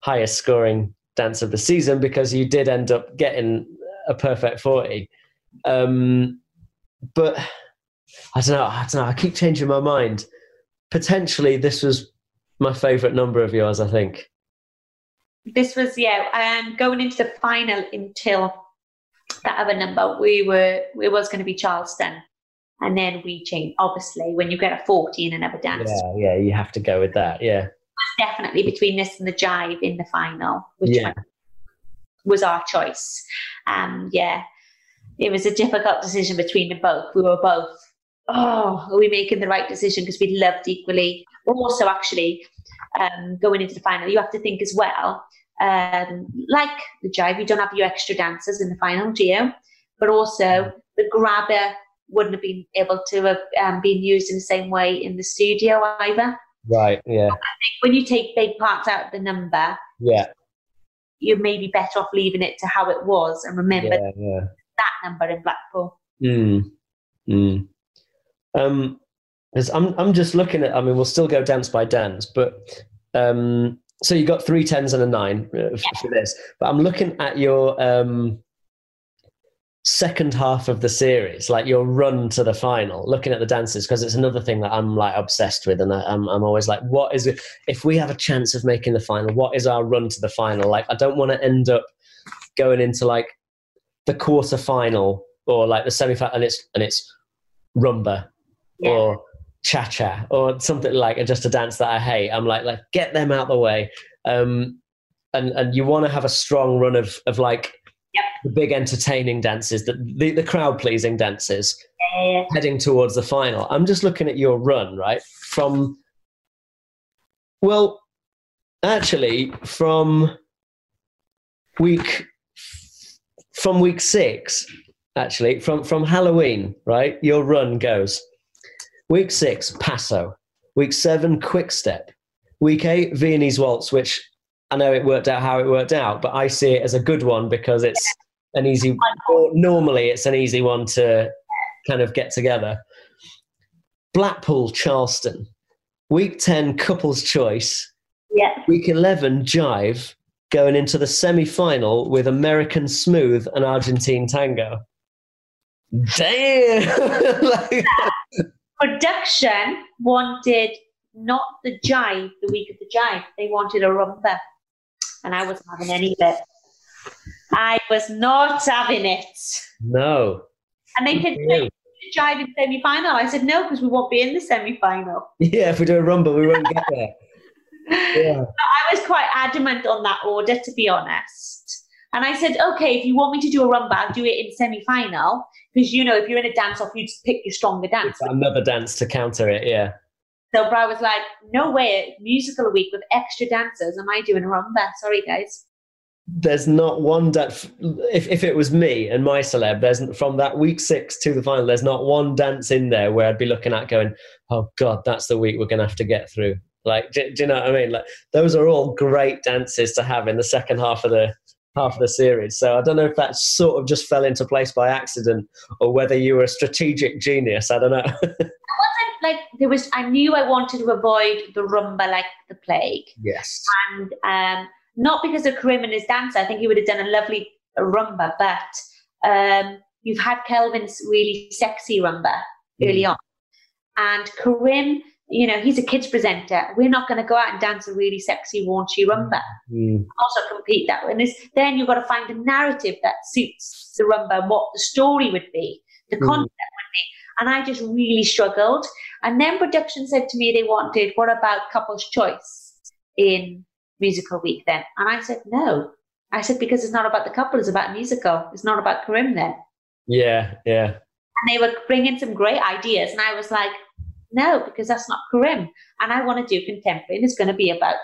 highest scoring dance of the season because you did end up getting a perfect forty. Um, but I don't know. I don't know. I keep changing my mind. Potentially, this was my favorite number of yours. I think. This was, yeah, and going into the final until that other number, we were, it was going to be Charleston. And then we changed, obviously, when you get a 40 in another dance, Yeah, yeah. You have to go with that. Yeah, definitely between this and the jive in the final, which Yeah. was our choice. Um, yeah, it was a difficult decision between the both. We were both, oh, are we making the right decision because we loved equally? Also, actually, um, going into the final, you have to think as well. Um, like the jive, you don't have your extra dancers in the final, do you? But also, the grabber wouldn't have been able to have um, been used in the same way in the studio either right. Yeah, I think when you take big parts out of the number, yeah, you may be better off leaving it to how it was and remember yeah, yeah. that number in Blackpool. Mm. Mm. Um, I'm I'm just looking at. I mean, we'll still go dance by dance, but um, so you got three tens and a nine uh, f- for this. But I'm looking at your um, second half of the series, like your run to the final, looking at the dances, because it's another thing that I'm like obsessed with, and I, I'm I'm always like, what is it? If we have a chance of making the final, what is our run to the final? Like, I don't want to end up going into like the quarter final or like the semi final, and it's and it's rumba Yeah. or cha cha or something like just a dance that I hate. I'm like, like get them out the way. Um, and and you want to have a strong run of of like Yep. the big entertaining dances, the the, the crowd pleasing dances, Yeah. heading towards the final. I'm just looking at your run, right? From well, actually, from week from week six, actually, from from Halloween, right? Your run goes week six, Paso. Week seven, Quick Step. Week eight, Viennese Waltz, which I know it worked out how it worked out, but I see it as a good one because it's an easy. Or normally, it's an easy one to kind of get together. Blackpool, Charleston. Week 10, Couples Choice. Yeah. Week 11, Jive, going into the semi final with American Smooth and Argentine Tango. Damn! [LAUGHS] Like- Production wanted not the jive, the week of the jive. They wanted a rumba. And I wasn't having any of it. I was not having it. no. And they. "Wait, the jive in semi final. I said, no, because we won't be in the semi final. Yeah, if we do a rumba, we won't get there. [LAUGHS] Yeah. I was quite adamant on that order, to be honest. And I said, okay, if you want me to do a rumba, I'll do it in semi final. Because, you know, if you're in a dance off, you just pick your stronger dance. It's another dance to counter it, yeah. So Bri was like, no way, musical week with extra dancers. Am I doing a rumba? Sorry, guys. There's not one dance. If, if it was me and my celeb, there's from that week six to the final, there's not one dance in there where I'd be looking at going, oh God, that's the week we're going to have to get through. Like, do, do you know what I mean? Like, those are all great dances to have in the second half of the half of the series. So I don't know if that sort of just fell into place by accident or whether you were a strategic genius. I don't know. [LAUGHS] Like, there was, I knew I wanted to avoid the rumba like the plague. yes. And um, not because of Karim and his dancer, I think he would have done a lovely rumba, but um, you've had Kelvin's really sexy rumba early on. And Karim, you know, he's a kids presenter. We're not going to go out and dance a really sexy, raunchy rumba. Mm. also compete that. And then you've got to find a narrative that suits the rumba and what the story would be, the Mm. concept. And I just really struggled. And then production said to me they wanted, what about couple's choice in musical week then? And I said, no. I said, because it's not about the couple, it's about musical. It's not about Karim then. Yeah, yeah. And they were bringing some great ideas. And I was like, no, because that's not Karim. And I want to do contemporary and it's going to be about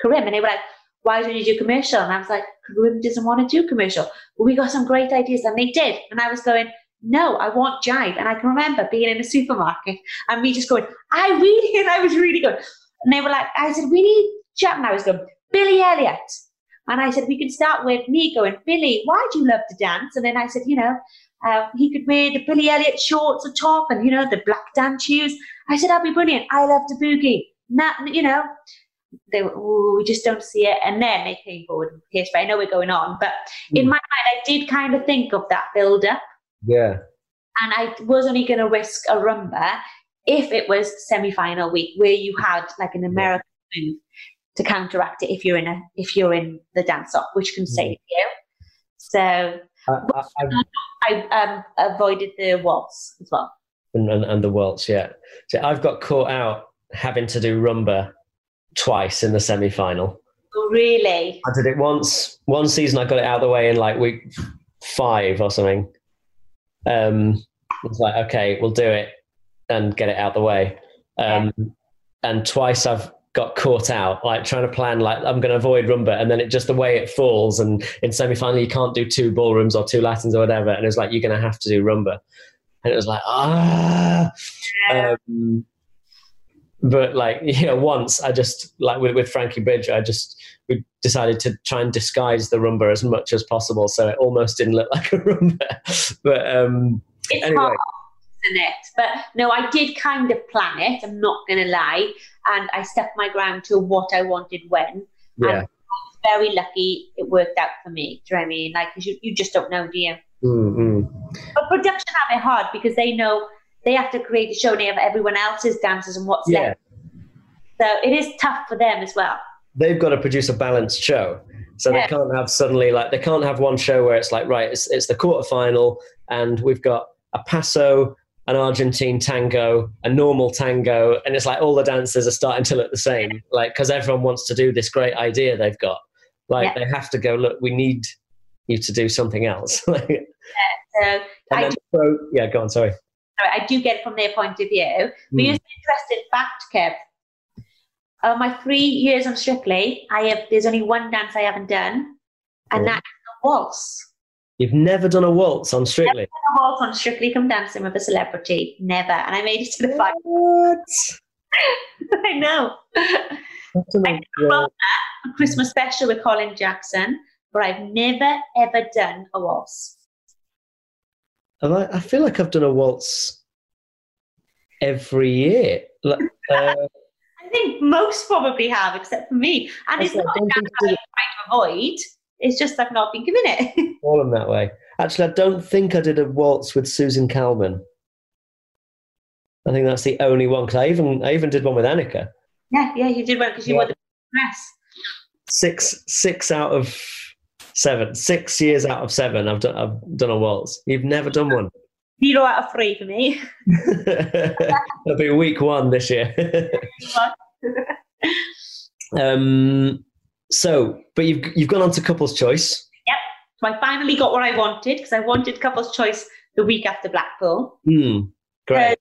Karim. And they were like, why don't you do commercial? And I was like, Karim doesn't want to do commercial. But we got some great ideas. And they did. And I was going, no, I want jive. And I can remember being in a supermarket and me just going, I really, [LAUGHS] and I was really good. And they were like, I said, we need jive. And I was going, Billy Elliot. And I said, we can start with me going, Billy, why do you love to dance? And then I said, you know, uh, he could wear the Billy Elliot shorts or top and, you know, the black dance shoes. I said, that'd be brilliant. I love to boogie. Not, you know, they were, we just don't see it. And then they came forward with Hairspray. I know we're going on, but in Mm. my mind, I did kind of think of that build up. Yeah. And I was only going to risk a rumba if it was semi final week where you had like an American move to counteract it if you're in a if you're in the dance off, which can save you. So I, I, I I um, avoided the waltz as well. and, and, and the waltz, yeah. So I've got caught out having to do rumba twice in the semi final. Oh, Really? I did it once. One season, I got it out of the way in like week five or something. Um, it's like, okay, we'll do it and get it out the way. Um, And twice I've got caught out, like trying to plan, like I'm going to avoid rumba, and then it just the way it falls. And in semi final, you can't do two ballrooms or two Latins or whatever, and it's like you're going to have to do rumba. And it was like, ah. Um, but like [LAUGHS] yeah, once I just like with, with Frankie Bridge, I just decided to try and disguise the rumba as much as possible, so it almost didn't look [LAUGHS] like a rumba. but um, It's anyway, hard, isn't it? But no, I did kind of plan it. I'm not going to lie, and I stuck my ground to what I wanted when. yeah, Very lucky it worked out for me. Do you know what I mean? Like, 'cause you, you just don't know, do you? Mm-hmm. But production have it hard because they know they have to create a show and they have everyone else's dances and what's Yeah. left. So it is tough for them as well. They've got to produce a balanced show. So Yeah. they can't have suddenly like they can't have one show where it's like right, it's it's the quarterfinal and we've got a paso, an Argentine tango, a normal tango, and it's like all the dancers are starting to look the same, like because everyone wants to do this great idea they've got. Like Yeah. they have to go look. We need you to do something else. [LAUGHS] And So I, then do, throw, yeah, go on. Sorry. I do get from their point of view. But Mm. here's an interesting fact, Kev. Uh, my three years on Strictly, I have there's only one dance I haven't done, and Oh. that's a waltz. You've never done a waltz on Strictly. A waltz on Strictly Come Dancing with a celebrity, never. And I made it to the final. What? [LAUGHS] I know. Done a Christmas special with Colin Jackson, but I've never ever done a waltz. Have I, I feel like I've done a waltz every year. Like, [LAUGHS] uh, I think most probably have, except for me. And it's Okay, not a I I'm trying to avoid. It's just I've not been given it. [LAUGHS] all them that way. Actually, I don't think I did a waltz with Susan Calman. I think that's the only one because I even I even did one with Annika. yeah, yeah, you did one because you Yeah. wore the dress. Six six out of seven, six years out of seven, I've done I've done a waltz. You've never done one. Zero out of three for me. [LAUGHS] It'll be week one this year. [LAUGHS] um, so, but you've you've gone on to couples choice. Yep. So I finally got what I wanted because I wanted couples choice the week after Blackpool. Hmm. Great. Uh,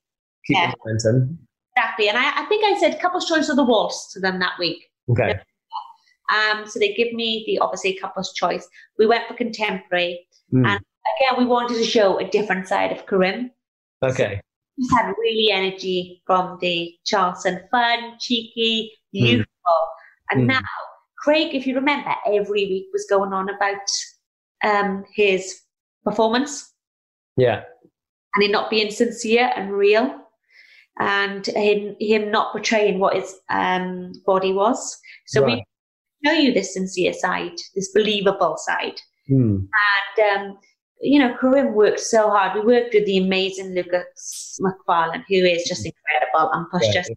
Keep yeah. momentum. Exactly. And I, I think I said couples choice or the waltz to them that week. Okay. Um, so they give me the obviously couples choice. We went for contemporary. Hmm. And again, we wanted to show a different side of Karim. Okay. Just had really energy from the Charleston, fun, cheeky, Hmm. youthful. And Hmm. now, Craig, if you remember, every week was going on about um, his performance Yeah. and him not being sincere and real, and him, him not portraying what his um, body was. So Right. we show you this sincere side, this believable side. Hmm. And, um, you know, Karim worked so hard. We worked with the amazing Lucas McFarlane, who is just incredible and pushed Right. us.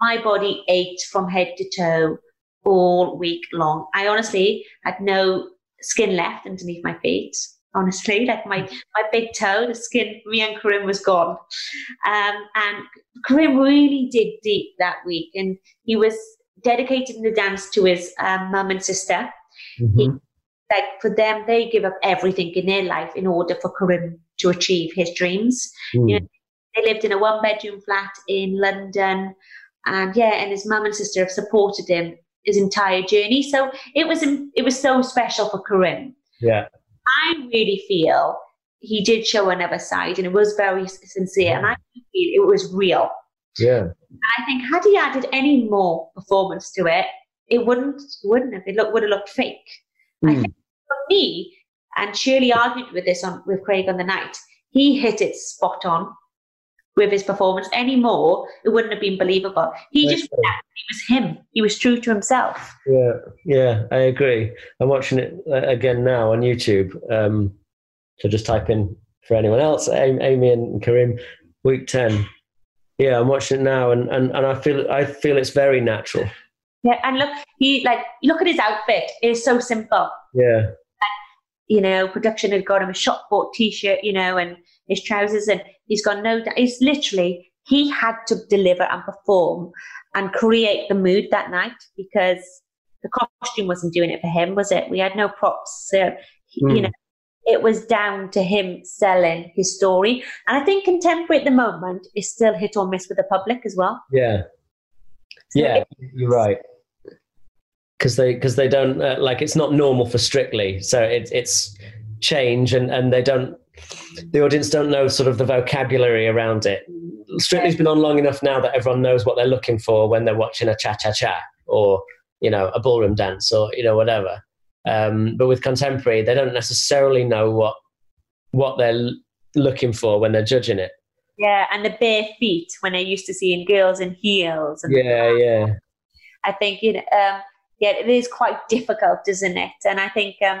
My body ached from head to toe all week long. I honestly had no skin left underneath my feet. Honestly, [LAUGHS] like my, my big toe, the skin me and Karim was gone. Um, and Karim really dig deep that week. And he was dedicating the dance to his um, mum and sister Mhm. Like for them, they give up everything in their life in order for Karim to achieve his dreams. Hmm. Yeah. They lived in a one bedroom flat in London, and yeah, and his mum and sister have supported him his entire journey. So it was it was so special for Karim. Yeah. I really feel he did show another side, and it was very sincere, and I feel it was real. Yeah. I think had he added any more performance to it, it wouldn't wouldn't have it look would have looked fake. I Hmm. think for me, and Shirley argued with this on with Craig on the night, he hit it spot on with his performance. Any more, it wouldn't have been believable. He just Okay. he was him. He was true to himself. Yeah, yeah, I agree. I'm watching it uh, again now on YouTube. Um, so just type in for anyone else, Amy and Karim, week ten. Yeah, I'm watching it now, and, and, and I feel I feel it's very natural. Yeah, and look, he like look at his outfit. It is so simple. Yeah, You know, production had got him a shop bought t-shirt, you know, and his trousers, and he's got no. He's literally he had to deliver and perform and create the mood that night because the costume wasn't doing it for him, was it? We had no props, so he- Hmm. you know, it was down to him selling his story. And I think contemporary at the moment is still hit or miss with the public as well. yeah, So yeah. You're right. Because they because they don't uh, like it's not normal for Strictly, so it's it's change, and and they don't the audience don't know sort of the vocabulary around it. Strictly's been on long enough now that everyone knows what they're looking for when they're watching a cha cha cha or you know a ballroom dance or you know whatever. Um, but with contemporary, they don't necessarily know what what they're looking for when they're judging it. Yeah, and the bare feet when they're used to seeing girls in heels. And Yeah, yeah, I think you know, um, yeah, it is quite difficult, isn't it? And I think um,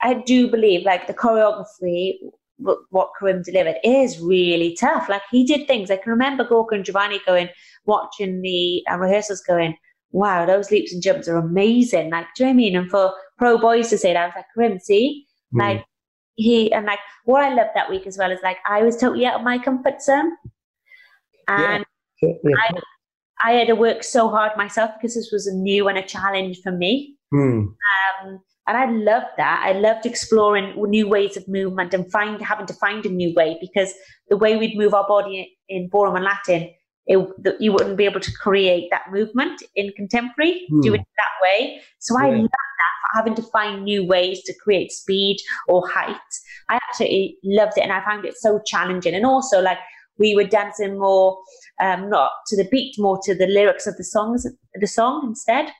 I do believe like the choreography, w- what Karim delivered is really tough. Like he did things. I can remember Gorka and Giovanni going, watching the uh, rehearsals, going, "Wow, those leaps and jumps are amazing!" Like, do you know what I mean? And for pro boys to say that, I was like, Karim, see, Mm. like he and like what I loved that week as well is like I was totally out of my comfort zone, Yeah. and Yeah. I had to work so hard myself because this was a new and a challenge for me. Hmm. Um, and I loved that. I loved exploring new ways of movement and find having to find a new way because the way we'd move our body in ballroom and Latin, it, the, you wouldn't be able to create that movement in contemporary, Hmm. do it that way. So I loved that, having to find new ways to create speed or height. I absolutely loved it, and I found it so challenging. And also, like we were dancing more, um, not to the beat, more to the lyrics of the songs, the song instead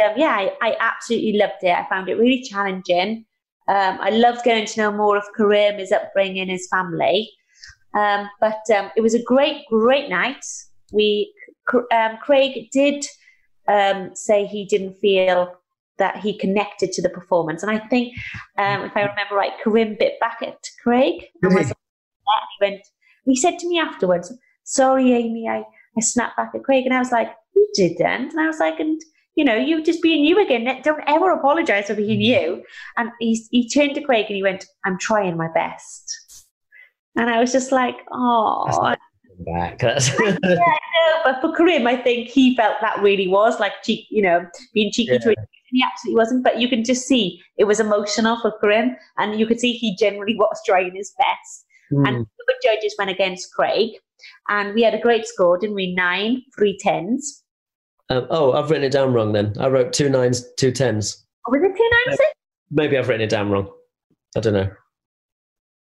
And um, yeah, I, I absolutely loved it. I found it really challenging. Um, I loved getting to know more of Karim, his upbringing, his family. Um, but um, it was a great, great night. We, um, Craig did um, say he didn't feel that he connected to the performance, and I think, um, if I remember right, Karim bit back at Craig and was Really? He went. He said to me afterwards, "Sorry, Amy, I, I snapped back at Craig," and I was like, "You didn't," and I was like, "And." you know, you just being you again. Don't ever apologize for being you. And he, he turned to Craig and he went, I'm trying my best. And I was just like, oh, Back. [LAUGHS] That's [LAUGHS] no. But for Karim, I think he felt that really was like, cheek, you know, being cheeky to him. He absolutely wasn't. But you can just see it was emotional for Karim. And you could see he generally [LAUGHS] was trying his best. Hmm. And the good judges went against Craig. And we had a great score, didn't we? Nine, three tens. Um, oh, I've written it down wrong then. I wrote two nines, two tens. Or was it two nines? Maybe I've written it down wrong. I don't know.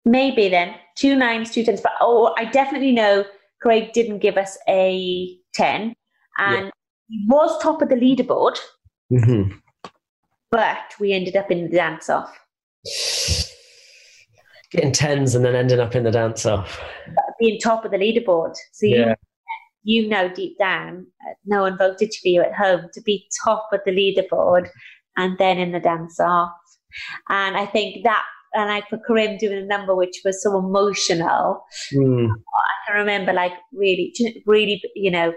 Maybe then two nines, two tens. But oh, I definitely know Craig didn't give us a ten, and he was top of the leaderboard, hmm but we ended up in the dance off. [SIGHS] Getting tens and then ending up in the dance off. Being top of the leaderboard, so you Yeah. you know deep down, uh, no one voted for you at home to be top of the leaderboard, and then in the dance off. And I think that, and like for Karim doing a number which was so emotional, Hmm. I can remember like really, really, you know,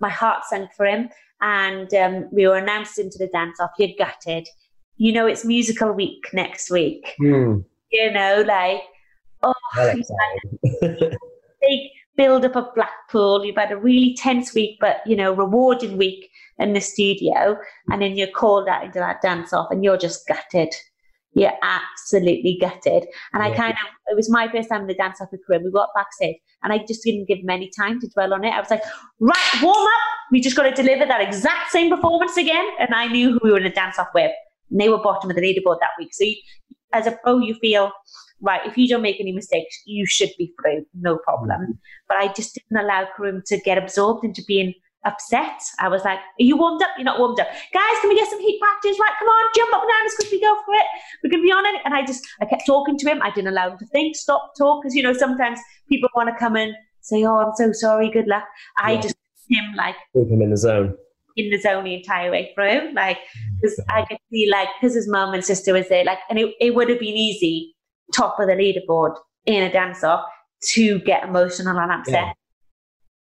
my heart sank for him. And um, we were announced into the dance off. You're gutted. You know, it's musical week next week. Hmm. You know, like, oh, Well you've had a big build up of Blackpool. You've had a really tense week, but, you know, rewarding week in the studio. And then you're called out into that dance off and you're just gutted. You're absolutely gutted. And I kind of, it was my first time in the dance off with Karim. We got backstage and I just didn't give him any time to dwell on it. I was like, right, warm up. We just got to deliver that exact same performance again. And I knew who we were in the dance off with. And they were bottom of the leaderboard that week. So you, as a pro, you feel, right, if you don't make any mistakes, you should be through, no problem. Mm-hmm. But I just didn't allow Karim to get absorbed into being upset. I was like, are you warmed up? You're not warmed up. Guys, can we get some heat practice? Right, come on, jump up and down as quickly go for it. We're to be on it. And I just, I kept talking to him. I didn't allow him to think, stop, talk. Because, you know, sometimes people want to come and say, oh, I'm so sorry, good luck. I Yeah. just, him like Keep him in the zone. In the zone the entire way through. Like, mm-hmm. because I could see, like, because his mum and sister was there, like, and it, it would have been easy, top of the leaderboard in a dance off, to get emotional and upset. Yeah.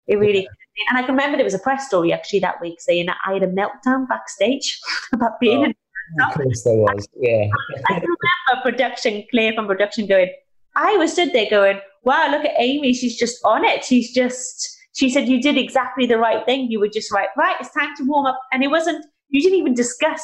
It really, and I can remember there was a press story actually that week saying that I had a meltdown backstage [LAUGHS] about being Oh. in. Of course there was. Yeah. [LAUGHS] I can remember production, Claire from production going, I was stood there going, wow, look at Amy. She's just on it. She's just, she said, you did exactly the right thing. You were just right, right, it's time to warm up. And it wasn't, you didn't even discuss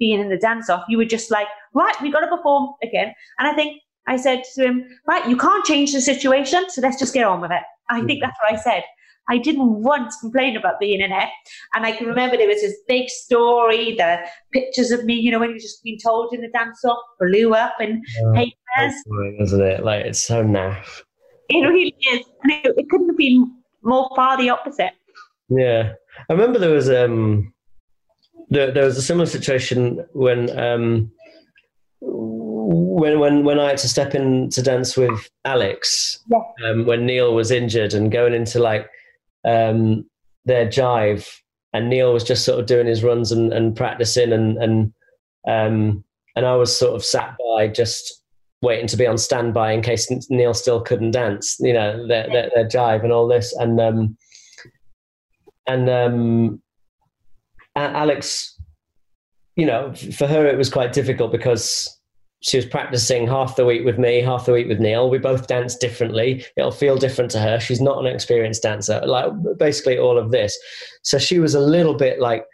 being in the dance off. You were just like, right, we got to perform again. And I think I said to him, right, you can't change the situation. So let's just get on with it. I think mm. that's what I said. I didn't once complain about being in it. And I can remember there was this big story, the pictures of me, you know, when you're just being told in the dance off, blew up and Oh, papers. isn't it? Like it's so naff. It really is. And it, it couldn't have been more far the opposite. Yeah, I remember there was um there, there was a similar situation when um when when when I had to step in to dance with Alex Yeah. um, when Neil was injured and going into like um their jive and Neil was just sort of doing his runs and, and practicing and and um and I was sort of sat by just waiting to be on standby in case Neil still couldn't dance. You know, their their, their jive and all this, and um, and um, Alex, you know, for her it was quite difficult because she was practicing half the week with me, half the week with Neil. We both dance differently. It'll feel different to her. She's not an experienced dancer, like basically all of this. So she was a little bit like,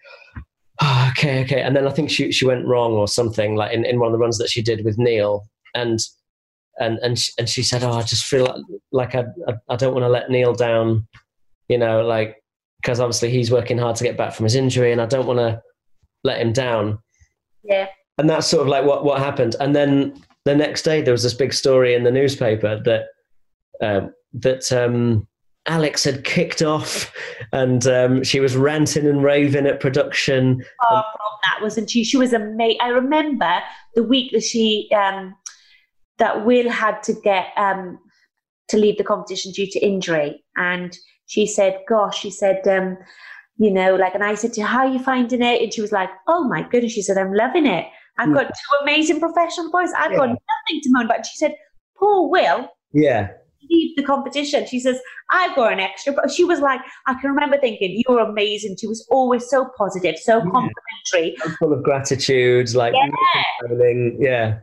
oh, okay, okay. And then I think she, she went wrong or something like in, in one of the runs that she did with Neil. And, and, and, she, and she said, oh, I just feel like, like I, I, I don't want to let Neil down, you know, like, because obviously he's working hard to get back from his injury and I don't want to let him down. Yeah and that's sort of like what what happened. And then the next day there was this big story in the newspaper that um, that um, Alex had kicked off, [LAUGHS] and um, she was ranting and raving at production. Oh, that wasn't she? She was amazing. I remember the week that she um, that Will had to get um, to leave the competition due to injury, and she said, "Gosh," she said. Um, you know, like, and I said to her, How are you finding it? And she was like, Oh my goodness. She said, I'm loving it. I've mm. got two amazing professional boys. I've yeah. got nothing to moan about. She said, Poor Will. Yeah. Leave the competition. She says, I've got an extra. But she was like, I can remember thinking, You're amazing. She was always so positive, so yeah. complimentary. Full of gratitude, like, yeah. [LAUGHS] yeah.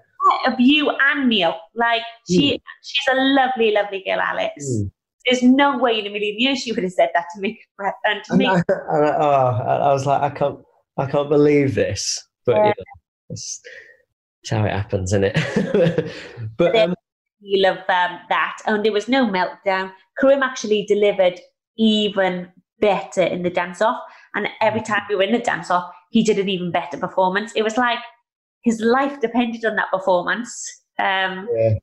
Of you and Neil. Like, she, mm. she's a lovely, lovely girl, Alex. Mm. There's no way in a million years she would have said that to me. [LAUGHS] And to and me, I, and I, oh, I was like, I can't, I can't believe this. But yeah. That's, that's how it happens, isn't it? [LAUGHS] but um, feel of um, that, and there was no meltdown. Karim actually delivered even better in the dance off, and every time we were in the dance off, he did an even better performance. It was like his life depended on that performance. Um, yeah.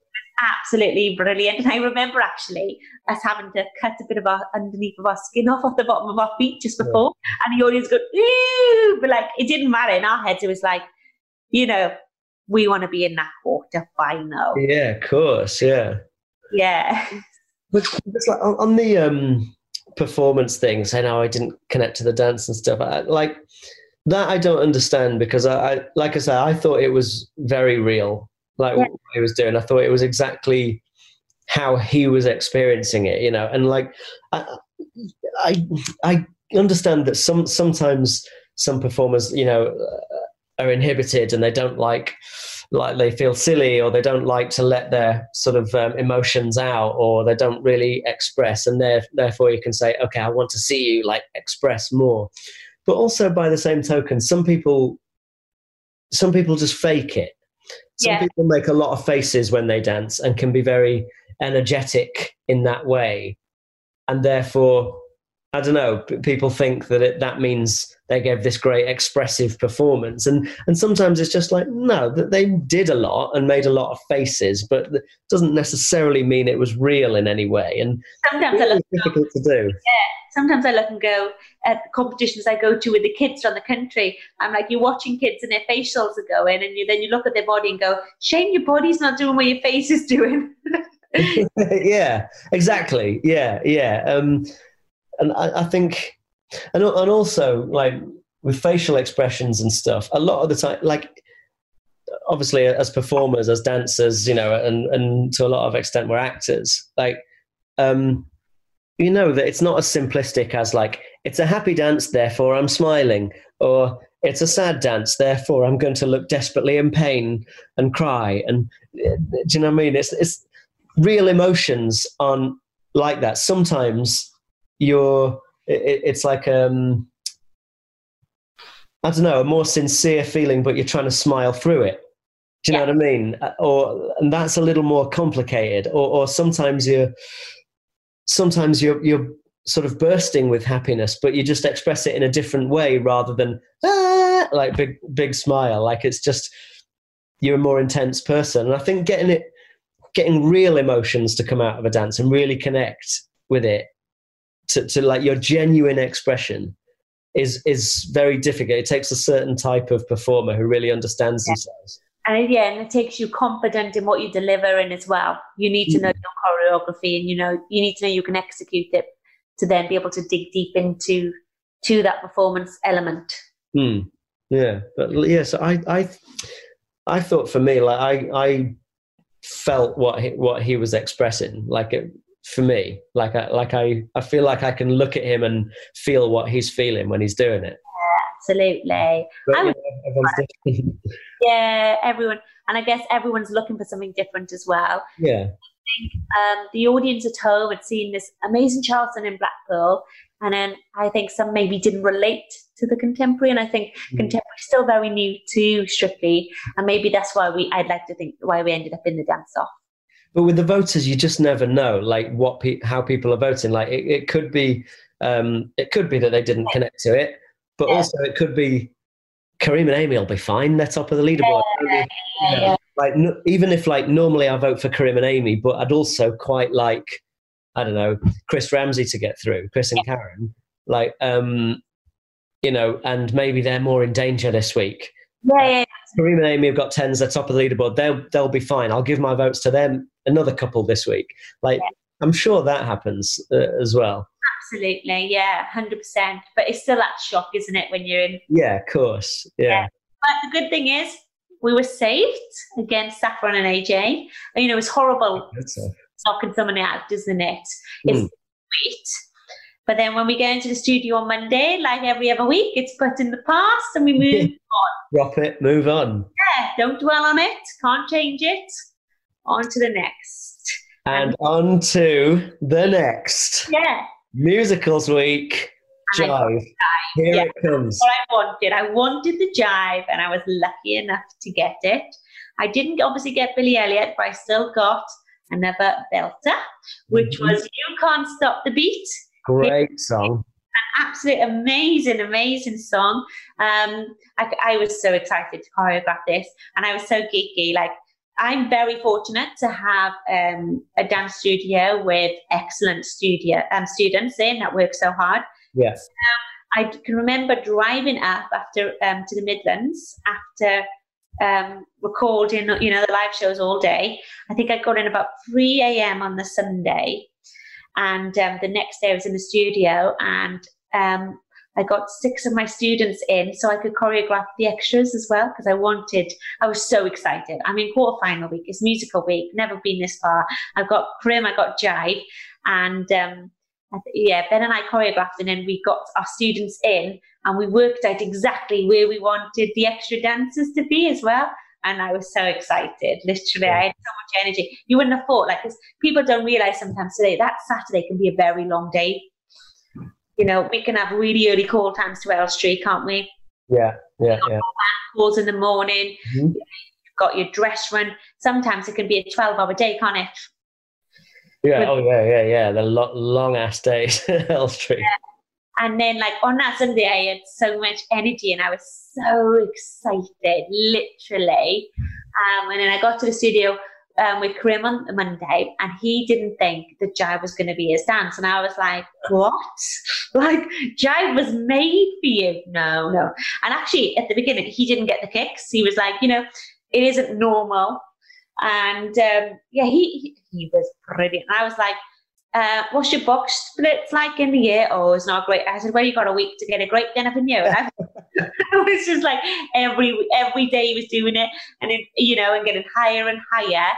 Absolutely brilliant. And I remember actually us having to cut a bit of our underneath of our skin off off the bottom of our feet just before, yeah. and the audience go, ooh, but like it didn't matter in our heads. It was like you know, we want to be in that quarter final. Yeah, of course. Yeah. Yeah. It's like on, the um, performance thing, saying how I didn't connect to the dance and stuff, I, like that I don't understand because I, I, like I said, I thought it was very real, like yeah. what he was doing. I thought it was exactly how he was experiencing it, you know, and like I, I, I understand that some sometimes some performers, you know, are inhibited and they don't like like they feel silly or they don't like to let their sort of um, emotions out or they don't really express and therefore you can say okay i want to see you like express more but also by the same token some people some people just fake it. Some yeah. people make a lot of faces when they dance and can be very energetic in that way. And therefore i don't know people think that it, that means they gave this great expressive performance. And and sometimes it's just like no that they did a lot and made a lot of faces but it doesn't necessarily mean it was real in any way. And sometimes really it's difficult to do. Yeah sometimes i look and go at competitions i go to with the kids from the country. I'm like you're watching kids and their facials are going and you, then you look at their body and go shame your body's not doing what your face is doing. [LAUGHS] Yeah exactly. Yeah yeah. Um and I, I think and and also like with facial expressions and stuff a lot of the time like obviously as performers as dancers you know and and to a lot of extent we're actors. Like um you know that it's not as simplistic as like it's a happy dance therefore i'm smiling or it's a sad dance therefore i'm going to look desperately in pain and cry and do you know what i mean it's it's real emotions on like that sometimes you're it, it's like um, I don't know, a more sincere feeling, but you're trying to smile through it. Do you yeah. know what I mean? Uh, or and that's a little more complicated. Or, or sometimes you're sometimes you're you're sort of bursting with happiness, but you just express it in a different way rather than ah, like big big smile. Like it's just you're a more intense person. And I think getting it getting real emotions to come out of a dance and really connect with it to, to like your genuine expression is is very difficult. It takes a certain type of performer who really understands yeah. themselves. And yeah, and it takes you confident in what you deliver in as well. You need to know mm. your choreography, and you know you need to know you can execute it to then be able to dig deep into to that performance element. Hmm. Yeah, but yeah, so I I I thought for me, like I, I felt what he, what he was expressing. Like it, for me, like I, like I, I feel like I can look at him and feel what he's feeling when he's doing it. Absolutely. But, I would- know, everyone's [LAUGHS] different. Yeah, everyone, and I guess everyone's looking for something different as well. yeah, I think um, the audience at home had seen this amazing Charleston in Blackpool, and then I think some maybe didn't relate to the contemporary, and I think Mhm. contemporary is still very new to Strictly, and maybe that's why we I'd like to think why we ended up in the dance off. but with the voters, you just never know, like what pe- how people are voting. Like it, it could be, um, it could be that they didn't connect to it, but Yeah. also it could be Karim and Amy will be fine. They're top of the leaderboard. Yeah. like n- even if like normally I vote for Karim and Amy, but I'd also quite like I don't know Chris Ramsey to get through, Chris and Karen, like um, you know, and maybe they're more in danger this week. yeah, yeah, Karim and Amy have got tens, they're top of the leaderboard. They'll they'll be fine. I'll give my votes to them. Another couple this week, like I'm sure that happens uh, as well. Absolutely, yeah, hundred percent. But it's still that shock, isn't it, when you're in? Yeah, of course. Yeah, But the good thing is. We were saved against Saffron and AJ. And, you know, it's horrible knocking someone out, isn't it? It's Mm. sweet. But then when we go into the studio on Monday, like every other week, it's put in the past and we [LAUGHS] move. On. Drop it, move on. yeah, don't dwell on it. Can't change it. On to the next. And on to the next Yeah. Musicals week. Jive. Here Yeah. it comes. what I wanted. I wanted the jive, and I was lucky enough to get it. I didn't obviously get Billy Elliot, but I still got another belter, which Mhm. was "You Can't Stop the Beat." Great song. absolute amazing, amazing song. Um, I, I was so excited to choreograph this, and I was so geeky. Like, I'm very fortunate to have um, a dance studio with excellent studio um, students in that work so hard. Yes. I can remember driving up after um, to the Midlands after um, recording, you know, the live shows all day. I think I got in about 3 a.m. on the Sunday, and um, the next day I was in the studio, and um, I got six of my students in so I could choreograph the extras as well because I wanted. I was so excited. I'm in quarterfinal week. It's musical week. Never been this far. I've got Prim. I got Jive, and um, yeah, Ben and I choreographed, and then we got our students in, and we worked out exactly where we wanted the extra dancers to be as well. And I was so excited. Literally, I had so much energy. You wouldn't have thought, like, 'cause people don't realize sometimes today that Saturday can be a very long day. You know, we can have really early call times to Elstree, can't we? Yeah. Yeah. Yeah. Calls in the morning. Mhm. You've got your dress run. Sometimes it can be a twelve-hour day, can't it? Yeah. Oh, yeah. Yeah. Yeah. The lo- long ass days, [LAUGHS] Elstree. And then, like on that Sunday, I had so much energy and I was so excited, literally. Um, and then I got to the studio um, with Karim on Monday, and he didn't think that Jive was going to be his dance. And I was like, "What? [LAUGHS] Like Jive was made for you? No, no." And actually, at the beginning, he didn't get the kicks. He was like, "You know, it isn't normal." And um, yeah, he he was brilliant. And I was like uh, what's your box splits like in the year? Oh, it's not great. I said, well, you got a week to get a great dinner from you. And [LAUGHS] I, it was just like every every day he was doing it, and it, you know, and getting higher and higher.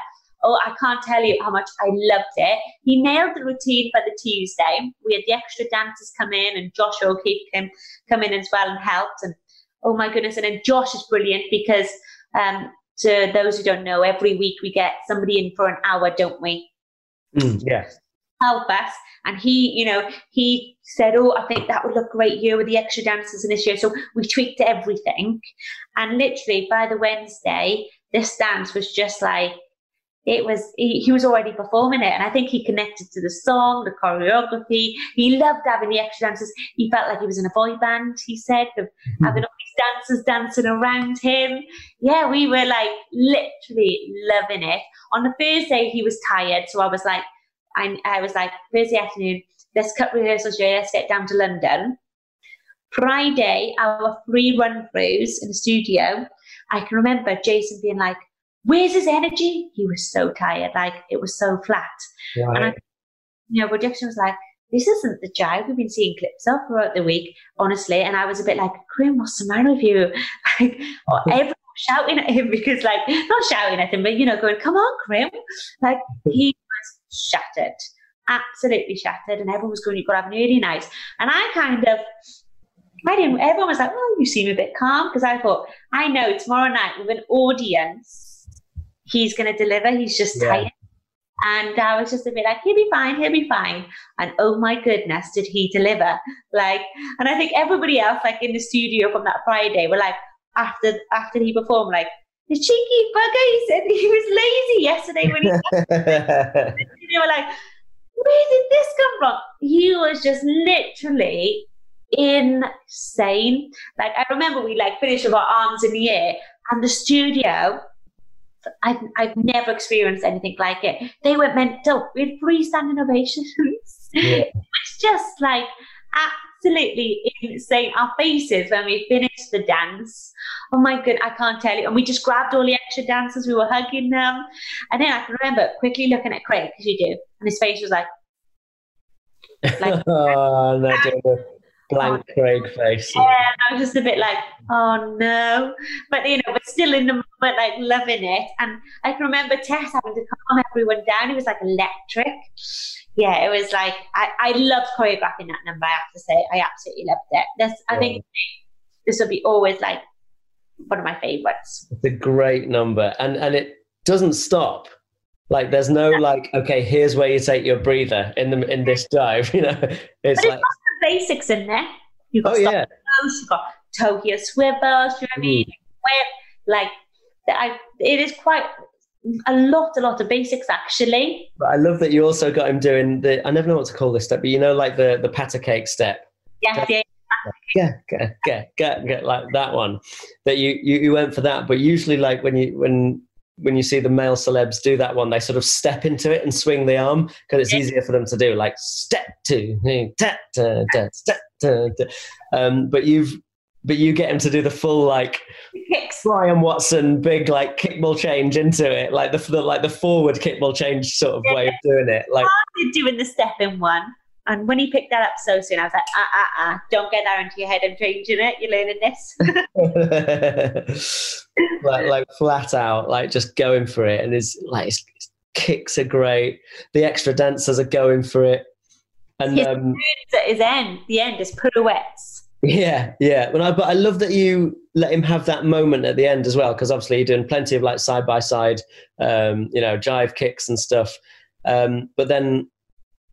Oh, I can't tell you how much I loved it. He nailed the routine for the Tuesday. We had the extra dancers come in, and Josh O'Keefe came come in as well and helped. And oh my goodness! And then Josh is brilliant because um, to those who don't know, every week we get somebody in for an hour, don't we? Mm, yeah. help us. And he, you know, he said, Oh, I think that would look great here with the extra dancers in this year. So we tweaked everything. And literally by the Wednesday, this dance was just like, it was, he, he was already performing it. And I think he connected to the song, the choreography. He loved having the extra dancers. He felt like he was in a boy band, he said, of hmm. having all these dancers dancing around him. Yeah, we were like literally loving it. On the Thursday, he was tired. So I was like, I, I was like, Thursday afternoon, let's cut rehearsals here, let's get down to London. Friday, our free run throughs in the studio, I can remember Jason being like, Where's his energy? He was so tired, like it was so flat. And I, you know, but production was like, This isn't the jive we've been seeing clips of throughout the week, honestly. And I was a bit like, Grim, what's the matter with you? [LAUGHS] Like, [LAUGHS] everyone shouting at him [LAUGHS] because, like, not shouting at him, but you know, going, "Come on, Grim!" Like he was shattered, absolutely shattered, and everyone was going, "You've got to have an early night." And I kind of, I didn't. Everyone was like, "Oh, you seem a bit calm," because I thought, I know tomorrow night with an audience, he's going to deliver. He's just Yeah. tired. And I was just a bit like, he'll be fine, he'll be fine. And oh my goodness, did he deliver? Like, and I think everybody else, like in the studio from that Friday, were like, after after he performed, like, the cheeky bugger, he said he was lazy yesterday when he [LAUGHS] [LAUGHS] they were like, where did this come from? He was just literally insane. Like I remember we like finished with our arms in the air and the studio. I've, I've never experienced anything like it. They went mental. We had three standing ovations. [LAUGHS] Yeah. It's just like absolutely insane. Our faces when we finished the dance. Oh my god, I can't tell you. And we just grabbed all the extra dancers. We were hugging them. And then I can remember quickly looking at Craig, because you do, and his face was like, like [LAUGHS] oh, no, doing the blank Craig face. yeah, I was just a bit like, oh no. But you know, but still in the moment, like loving it. And I can remember Tess having to calm everyone down. It was like electric. Yeah, it was like I, I loved choreographing that number, I have to say. I absolutely loved it. This I think this will be always like one of my favourites. It's a great number, and and it doesn't stop. Like there's no like, okay, here's where you take your breather in the in this jive. [LAUGHS] You know, it's But like, basics in there. You've got oh yeah, nose, you've got toe heel swivels, you know what I hmm. mean? Whip, like I, it is quite a lot, a lot of basics actually. but I love that you also got him doing the. I never know what to call this step, but you know, like the the patter cake step. Yeah, yeah. Yeah, get get get get like that one. That you, you you went for that, but usually like when you when when you see the male celebs do that one, they sort of step into it and swing the arm because it's easier for them to do. Like step two, ta, ta, step, ta. Um, but you've but you get him to do the full like Kicks. Bryan Watson big like kickball change into it, like the, the like the forward kickball change sort of way of doing it. Like doing the step in one. And when he picked that up so soon, I was like, ah, ah, ah, don't get that into your head. I'm changing it. You're learning this. [LAUGHS] [LAUGHS] like, like flat out, like just going for it, and his like his kicks are great. The extra dancers are going for it, and Yes. um, At his end, the end is pirouettes. yeah, yeah. But I, but I love that you let him have that moment at the end as well, because obviously you're doing plenty of like side by side, um, you know, jive kicks and stuff. Um, but then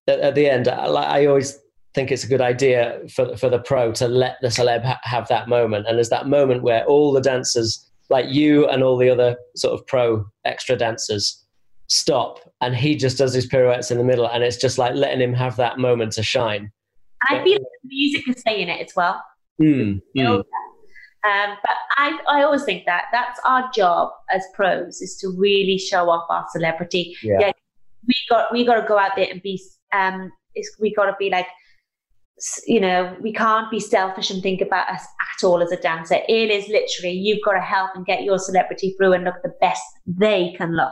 at, at the end, I, I always think it's a good idea for for the pro to let the celeb ha- have that moment, and there's that moment where all the dancers, like you and all the other sort of pro extra dancers, stop, and he just does his pirouettes in the middle, and it's just like letting him have that moment to shine. And I feel like the music is saying it as well. Mm, mm. Um, but I, I always think that that's our job as pros is to really show off our celebrity. Yeah. we got we got to go out there and be um, it's, we got to be like, you know, we can't be selfish and think about us at all as a dancer. It is literally you've got to help and get your celebrity through and look the best they can look.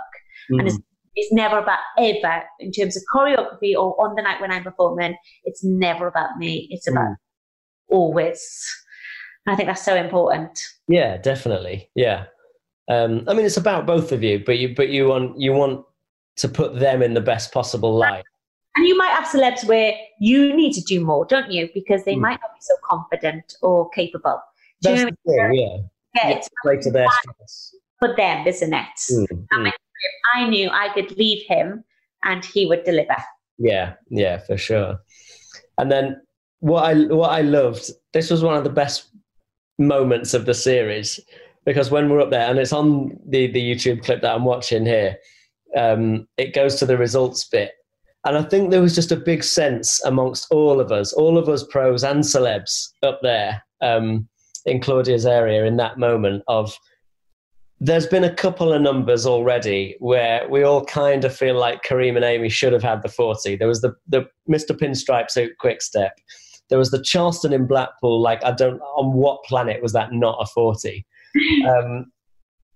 And Mm. it's, it's never about ever in terms of choreography or on the night when I'm performing. It's never about me. It's about Mm. always. And I think that's so important. Yeah, definitely. Yeah. Um, I mean, it's about both of you, but you but you want you want to put them in the best possible light. And you might have celebs where you need to do more, don't you? Because they Mm. might not be so confident or capable. Do you That's know the thing. Yeah, I mean? Yeah, yeah. it's Play to their strengths. for them, isn't it? Mm, mm. I knew I could leave him and he would deliver. Yeah, yeah, for sure. And then what I what I loved, this was one of the best moments of the series because when we're up there and it's on the the YouTube clip that I'm watching here, um, it goes to the results bit. And I think there was just a big sense amongst all of us, all of us pros and celebs up there um, in Claudia's area in that moment of there's been a couple of numbers already where we all kind of feel like Karim and Amy should have had the 40. There was the, the Mr. Pinstripe suit quick step. There was the Charleston in Blackpool. Like, I don't, on what planet was that not a 40? [LAUGHS] Um,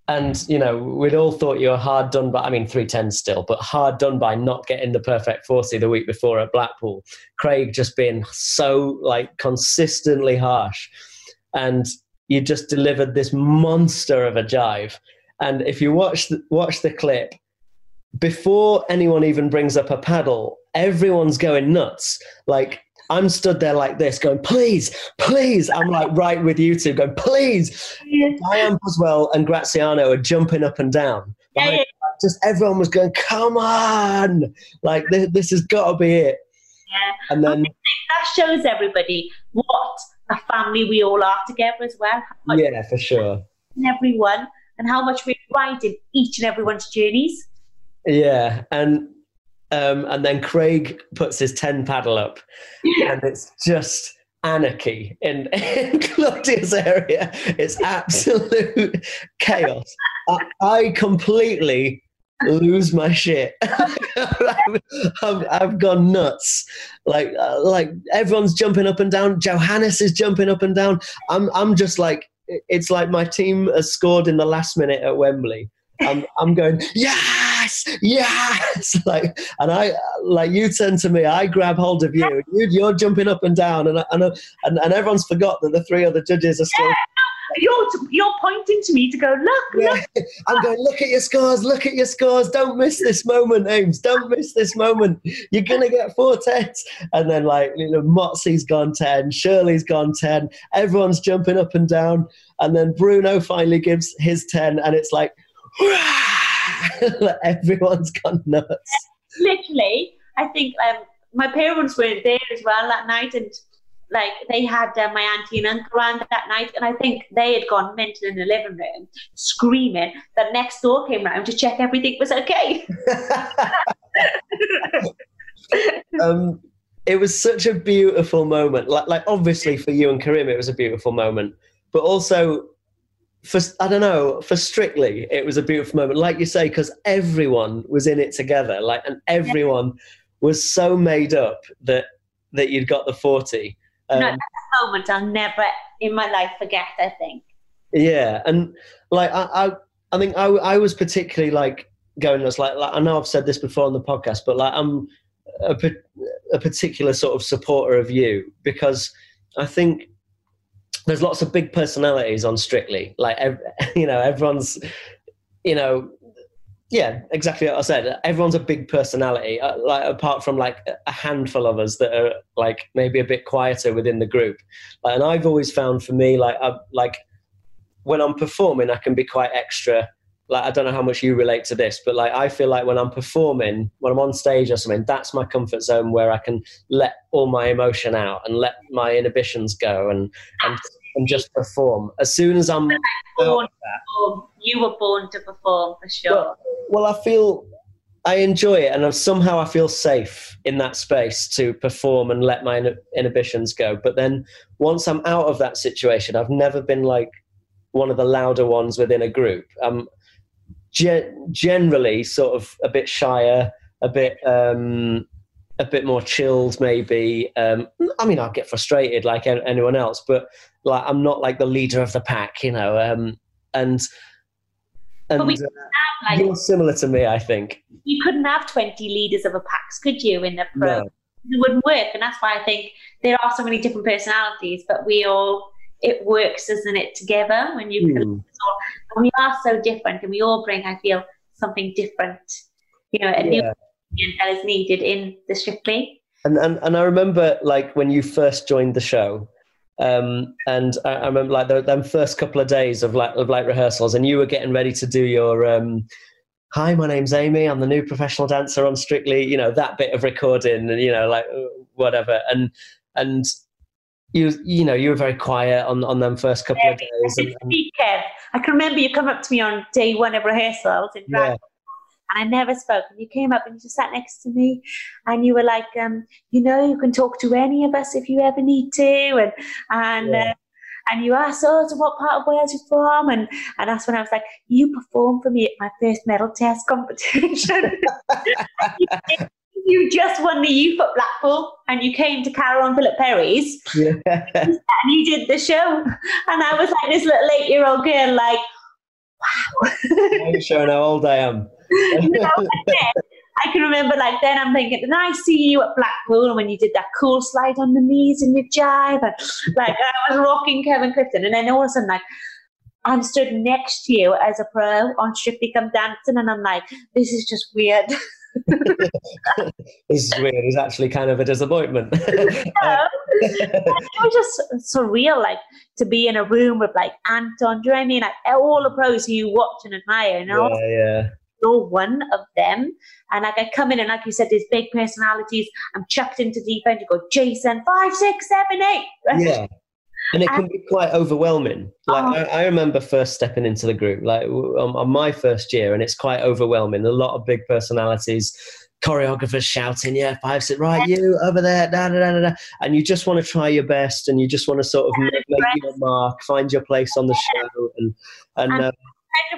and, you know, we'd all thought you were hard done by, I mean, 310 still, but hard done by not getting the perfect 40 the week before at Blackpool. Craig just being so, like, consistently harsh. And you just delivered this monster of a jive. And if you watch the, watch the clip, before anyone even brings up a paddle, everyone's going nuts. Like I'm stood there like this, going, please, please. I'm like right with you two, going, please. Yeah. Dianne Buswell and Graziano are jumping up and down. Yeah, Like, yeah. Just everyone was going, come on. Like this, this has got to be it. Yeah. And then, That shows everybody what a family we all are together as well. Yeah, for sure. in everyone and how much we're right in each and everyone's journeys. Yeah. And, um, and then Craig puts his 10 paddle up yeah. and it's just anarchy in, [LAUGHS] in Claudia's area. It's absolute [LAUGHS] chaos. I, I completely lose my shit. [LAUGHS] I've, I've gone nuts. Like, uh, like everyone's jumping up and down. Johannes is jumping up and down. I'm, I'm just like, it's like my team has scored in the last minute at Wembley. I'm, I'm going, yes, yes. [LAUGHS] Like, and I, like, you turn to me, I grab hold of you, you you're jumping up and down, and, and, and, and everyone's forgot that the three other judges are still You're, you're pointing to me to go, look, look. yeah. [LAUGHS] I'm going, look at your scores, look at your scores. Don't miss this moment, Ames. Don't miss this moment. You're going to get four tens. And then, like, you know, Motsi's gone 10, Shirley's gone 10. Everyone's jumping up and down. And then Bruno finally gives his 10, and it's like, like [LAUGHS] everyone's gone nuts. literally, I think um, my parents were there as well that night, and like they had uh, my auntie and uncle around that night, and I think they had gone mental in the living room, screaming. That next door came round to check everything was okay. [LAUGHS] um, it was such a beautiful moment. Like, like obviously for you and Karim, it was a beautiful moment, but also for I don't know for Strictly, it was a beautiful moment. Like you say, because everyone was in it together. Like, and everyone was so made up that that you'd got the forty. Um, No. Moment I'll never in my life forget. I think. Yeah, and like I, I, I think I, I was particularly like going nuts. Like, like I know I've said this before on the podcast, but like I'm a, a particular sort of supporter of you because I think there's lots of big personalities on Strictly. Like, ev- [LAUGHS] you know, everyone's, you know, yeah, exactly what I said. Everyone's a big personality. Uh, like apart from like a handful of us that are like maybe a bit quieter within the group. And I've always found for me like I, like when I'm performing, I can be quite extra. Like I don't know how much you relate to this, but like I feel like when I'm performing, when I'm on stage or something, that's my comfort zone where I can let all my emotion out and let my inhibitions go and and, and just perform. As soon as I'm Born to perform. You were born to perform for sure. well, well, I feel I enjoy it, and somehow I feel safe in that space to perform and let my inhibitions go. But then once I'm out of that situation, I've never been like one of the louder ones within a group. I'm gen- generally sort of a bit shyer, a bit um, a bit more chilled, maybe. Um, I mean, I'll get frustrated like anyone else, but like I'm not like the leader of the pack, you know. Um, and and uh, like you're similar to me, I think. you couldn't have 20 leaders of a packs, could you, in the pro? No. It wouldn't work. And that's why I think there are so many different personalities, but we all, it works, doesn't it, together when you. Hmm. And we are so different and we all bring, I feel, something different, you know, a new Yeah. That is needed in the Strictly. And, and and I remember like when you first joined the show, um, and I, I remember like the, them first couple of days of like of like rehearsals, and you were getting ready to do your um, hi, my name's Amy, I'm the new professional dancer on Strictly, you know that bit of recording, and you know like uh, whatever, and and you you know you were very quiet on on them first couple of days, and, I can remember you come up to me on day one of rehearsals in drag, yeah, and I never spoke. And you came up and you just sat next to me, and you were like, um, you know, you can talk to any of us if you ever need to, and and. Yeah. Uh, and you asked, oh, so what part of Wales you're from? And and that's when I was like, you performed for me at my first medal test competition. [LAUGHS] you just won the youth at Blackpool, and you came to Carol and Philip Perry's, yeah. [LAUGHS] and you did the show. And I was like this little eight year old girl, like, wow. I'm showing how old I am. You know, then, I can remember like then I'm thinking, and I see you at Blackpool when you did that cool slide on the knees and your jive and like I was rocking Kevin Clifton and then all of a sudden like I'm stood next to you as a pro on Strictly Come Dancing and I'm like, this is just weird. [LAUGHS] this is weird. It's actually kind of a disappointment. [LAUGHS] no. it was just surreal, like to be in a room with like Anton. Do you know what I mean? Like all the pros who you watch and admire, you know? Yeah, yeah. You're one of them. And like I come in and like you said, there's big personalities. I'm chucked into deep end. You go, Jason, five, six, seven, eight. Yeah. And it can be quite overwhelming. Like oh. I, I, remember first stepping into the group, like on, on my first year, and it's quite overwhelming. A lot of big personalities, choreographers shouting, "Yeah, five, six, right, you over there," da, da, da, da, and you just want to try your best, and you just want to sort of make, make your mark, find your place on the show, and and. and, um,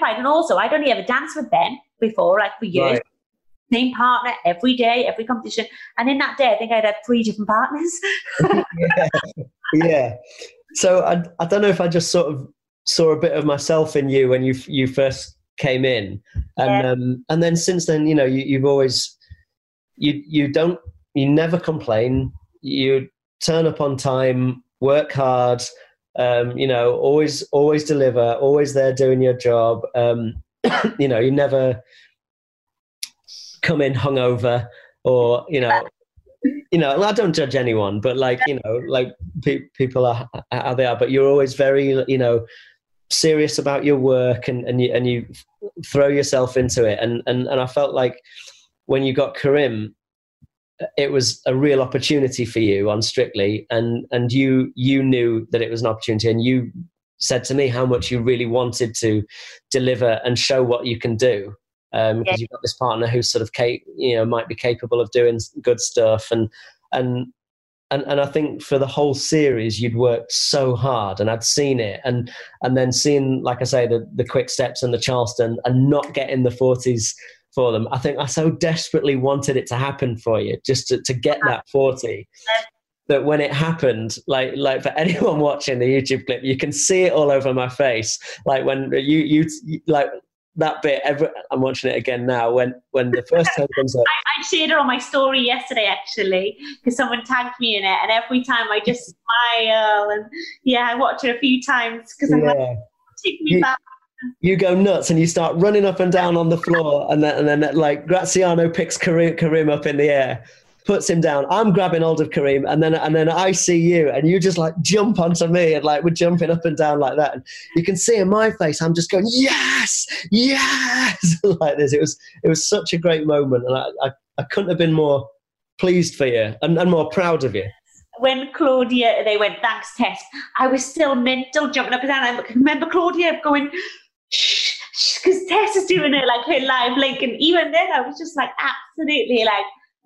and also, I'd only ever danced with Ben before, like for years. Right same partner every day, every competition. And in that day, I think I'd had three different partners. [LAUGHS] yeah. yeah. So I, I don't know if I just sort of saw a bit of myself in you when you you first came in, and yeah. um, and then since then, you know, you, you've always you you don't you never complain. You turn up on time, work hard. Um, you know, always always deliver, always there doing your job. Um, [COUGHS] you know, you never come in hungover or you know you know, I don't judge anyone, but like, you know, like pe- people are how they are, but you're always very, you know, serious about your work and, and you, and you throw yourself into it. And, and, and I felt like when you got Karim, it was a real opportunity for you on Strictly. And, and you, you knew that it was an opportunity and you said to me how much you really wanted to deliver and show what you can do um, because yeah. you've got this partner who's sort of cap- you know might be capable of doing good stuff and and and and I think for the whole series you'd worked so hard and I'd seen it and and then seeing like I say the the quick steps and the Charleston and not getting the forties for them I think I so desperately wanted it to happen for you just to, to get that 40 that when it happened, like like for [LAUGHS] anyone watching the YouTube clip, you can see it all over my face. Like when you you like that bit. Every, I'm watching it again now. When when the first time comes up, [LAUGHS] I, I, shared it on my story yesterday actually because someone tagged me in it, and every time I just [LAUGHS] smile and yeah, I watch it a few times because I'm yeah. like, take me you, back. You go nuts and you start running up and down on the floor, and then and then like Graziano picks Karim, Karim up in the air, puts him down. I'm grabbing hold of Karim, and then and then I see you, and you just like jump onto me, and like we're jumping up and down like that. And you can see in my face, I'm just going yes, yes, [LAUGHS] like this. It was it was such a great moment, and I I, I couldn't have been more pleased for you and, and more proud of you when Claudia, they went, thanks, Tess, I was still mental, jumping up and down. I remember Claudia going, shh, because Tess is doing it like her live link. And even then, I was just like, absolutely like,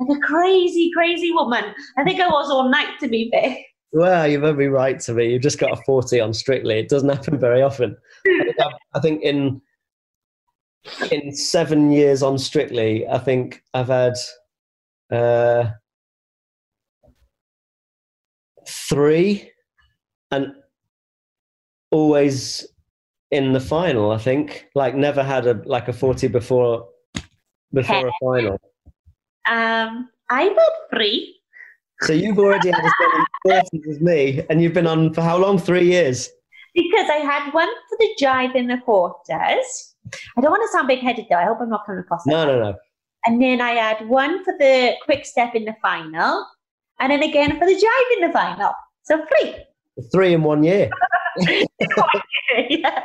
like a crazy, crazy woman. I think I was all night to be fair. Well, you've every right to be. You've just got a 40 on Strictly. It doesn't happen very often. I think, I think in in seven years on Strictly, I think I've had uh, three and always in the final, I think. Like never had a like a 40 before before a final. Um, I got three. So you've already had as many forties as me, and you've been on for how long? Three years. Because I had one for the jive in the quarters. I don't want to sound big-headed though. I hope I'm not coming across. No, no, no. And then I had one for the quick step in the final, and then again for the jive in the final. So three. Three in one year. [LAUGHS] [LAUGHS] yeah.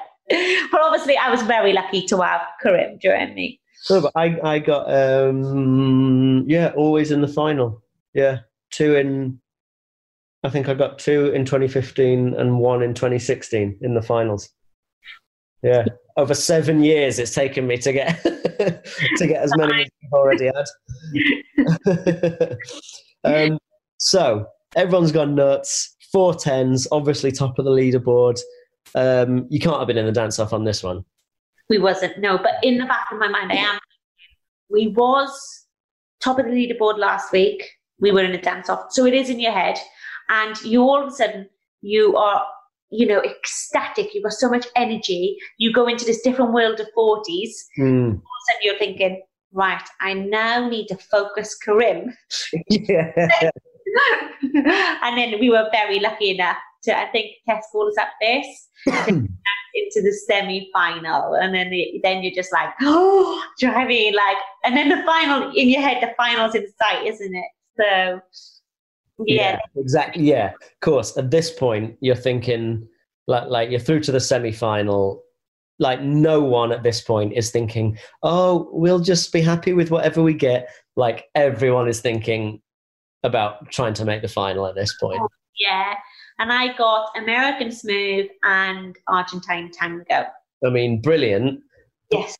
But obviously, I was very lucky to have Karim join me. No, but I, I got um yeah, always in the final. Yeah. Two in I think I got two in 2015 and one in 2016 in the finals. Yeah. Over seven years it's taken me to get [LAUGHS] to get as many as I've already had. [LAUGHS] um, so everyone's gone nuts. Four tens, obviously top of the leaderboard. Um, you can't have been in the dance off on this one we wasn't no but in the back of my mind i am. We was top of the leaderboard last week. We were in a dance off. So it is in your head. And you all of a sudden you are you know ecstatic. You've got so much energy. You go into this different world of 40s mm. all of a sudden you're thinking right, I now need to focus Karim. yeah. [LAUGHS] [LAUGHS] and then we were very lucky enough to, I think, Tess called us up first [CLEARS THROAT] into the semi final. And then the, then you're just like, oh, do you know what I mean? Like, and then the final in your head, the final's in sight, isn't it? So, yeah. exactly. Yeah, of course. At this point, you're thinking, like, like you're through to the semi final. Like, no one at this point is thinking, oh, we'll just be happy with whatever we get. Like, everyone is thinking about trying to make the final at this point. Yeah. And I got American Smooth and Argentine Tango. I mean, brilliant. Yes.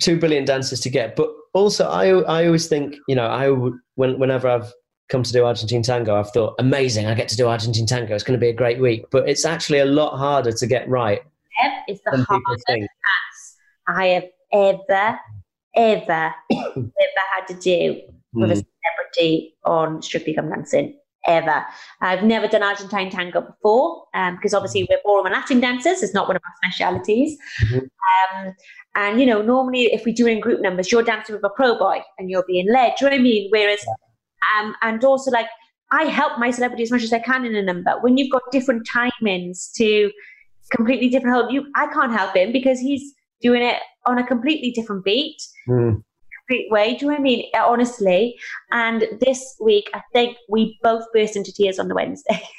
Two brilliant dances to get. But also, I, I always think, you know, I when, whenever I've come to do Argentine Tango, I've thought, amazing, I get to do Argentine Tango. It's going to be a great week. But it's actually a lot harder to get right. It's the hardest dance I have ever, ever, [COUGHS] ever had to do with mm. a celebrity on Strictly Come Dancing ever. I've never done Argentine tango before um, because obviously we're ballroom and Latin dancers. It's not one of our specialities. Mm-hmm. Um, and, you know, normally if we're doing group numbers, you're dancing with a pro boy and you're being led. Do you know what I mean? Whereas, um, and also like, I help my celebrity as much as I can in a number. When you've got different timings to completely different help, you I can't help him because he's doing it on a completely different beat. Mm way. Do you know what I mean? Uh, honestly. And this week, I think we both burst into tears on the Wednesday. [LAUGHS]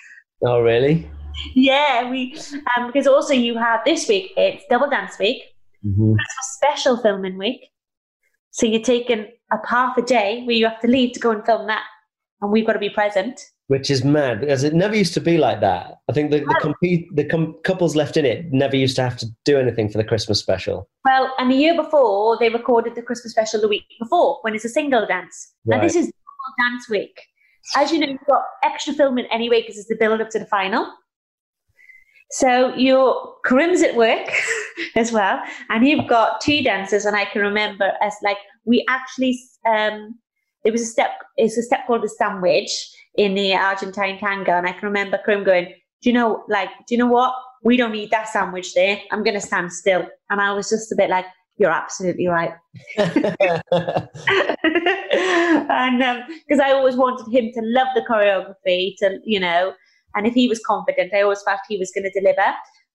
Oh, really? yeah, we um, because also you have this week. It's double dance week. Mm-hmm. It's a special filming week. So you're taking a half a day where you have to leave to go and film that, and we've got to be present which is mad because it never used to be like that. I think the the, compete, the com- couples left in it never used to have to do anything for the Christmas special. Well, and the year before they recorded the Christmas special the week before when it's a single dance. Right. Now this is dance week. As you know, you've got extra filming anyway because it's the build up to the final. So your Karim's at work [LAUGHS] as well, and you've got two dancers, and I can remember as like we actually um, there was a step. It's a step called the sandwich in the Argentine tango. And I can remember Karim going, Do you know, like, do you know what? We don't need that sandwich there. I'm going to stand still. And I was just a bit like, You're absolutely right. [LAUGHS] and because um, I always wanted him to love the choreography, to, you know, and if he was confident, I always felt he was going to deliver.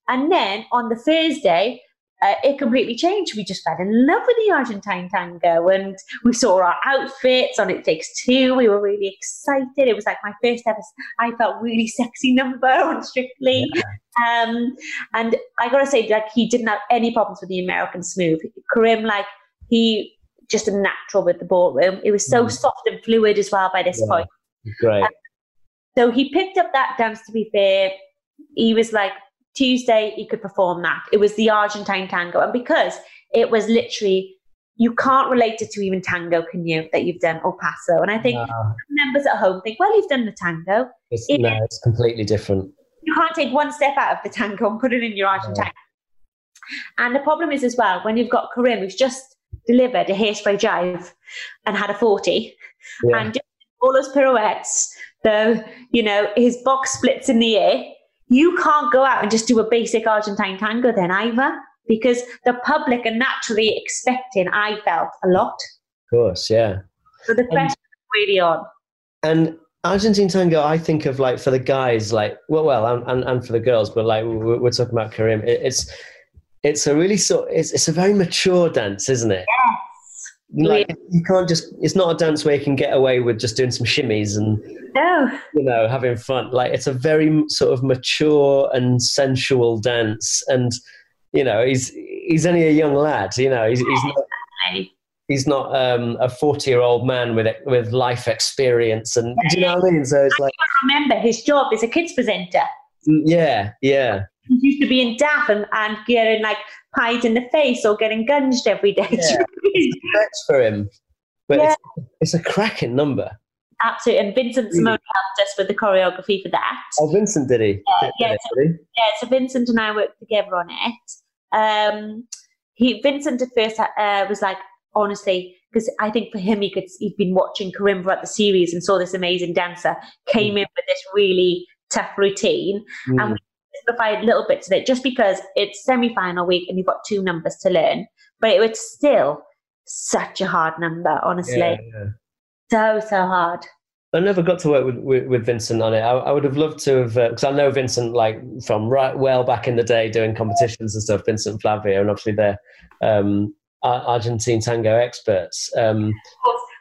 And then on the Thursday, uh, it completely changed. We just fell in love with the Argentine tango and we saw our outfits on It Takes Two. We were really excited. It was like my first ever, I felt really sexy number [LAUGHS] on Strictly. Yeah. Um, and I gotta say, like, he didn't have any problems with the American smooth. Karim, like, he just a natural with the ballroom. It was so mm. soft and fluid as well by this yeah. point. Great. Um, so he picked up that dance, to be fair. He was like, Tuesday, he could perform that. It was the Argentine tango. And because it was literally, you can't relate it to even tango, can you, that you've done or paso? And I think no. members at home think, well, you've done the tango. It's, it, no, it's completely different. You can't take one step out of the tango and put it in your Argentine. No. And the problem is as well, when you've got Karim, who's just delivered a hairspray jive and had a 40 yeah. and all those pirouettes, the, you know, his box splits in the air you can't go out and just do a basic Argentine tango then either, because the public are naturally expecting, I felt, a lot. Of course, yeah. So the question is really on. And Argentine tango, I think of like for the guys, like well, well, and, and, and for the girls, but like we're, we're talking about Karim. It, it's it's a really sort. It's it's a very mature dance, isn't it? Yes. Like you can't just. It's not a dance where you can get away with just doing some shimmies and no. you know having fun. Like it's a very sort of mature and sensual dance, and you know he's he's only a young lad. You know he's he's not. He's not um, a forty-year-old man with with life experience, and do you know what I mean? So it's I like remember his job is a kids presenter. Mm, yeah, yeah. He used to be in DAF and, and getting like pied in the face or getting gunged every day. Yeah. [LAUGHS] That's for him. But yeah. it's, it's, a cracking number. Absolutely. And Vincent Simone helped us with the choreography for that. Oh, Vincent, did he? Yeah, yeah, so, yeah, so Vincent and I worked together on it. Um, he Vincent at first uh, was like, honestly, because I think for him, he could he'd been watching Karim throughout the series and saw this amazing dancer, came mm. in with this really tough routine, mm. and we simplified little bits of it just because it's semi-final week and you've got two numbers to learn. But it was still such a hard number, honestly. Yeah, yeah. So, so hard. I never got to work with, with, with Vincent on it. I, I would have loved to have, because I know Vincent like from right well back in the day doing competitions and stuff. Vincent Flavia, and obviously they're um, Ar- Argentine tango experts. Um,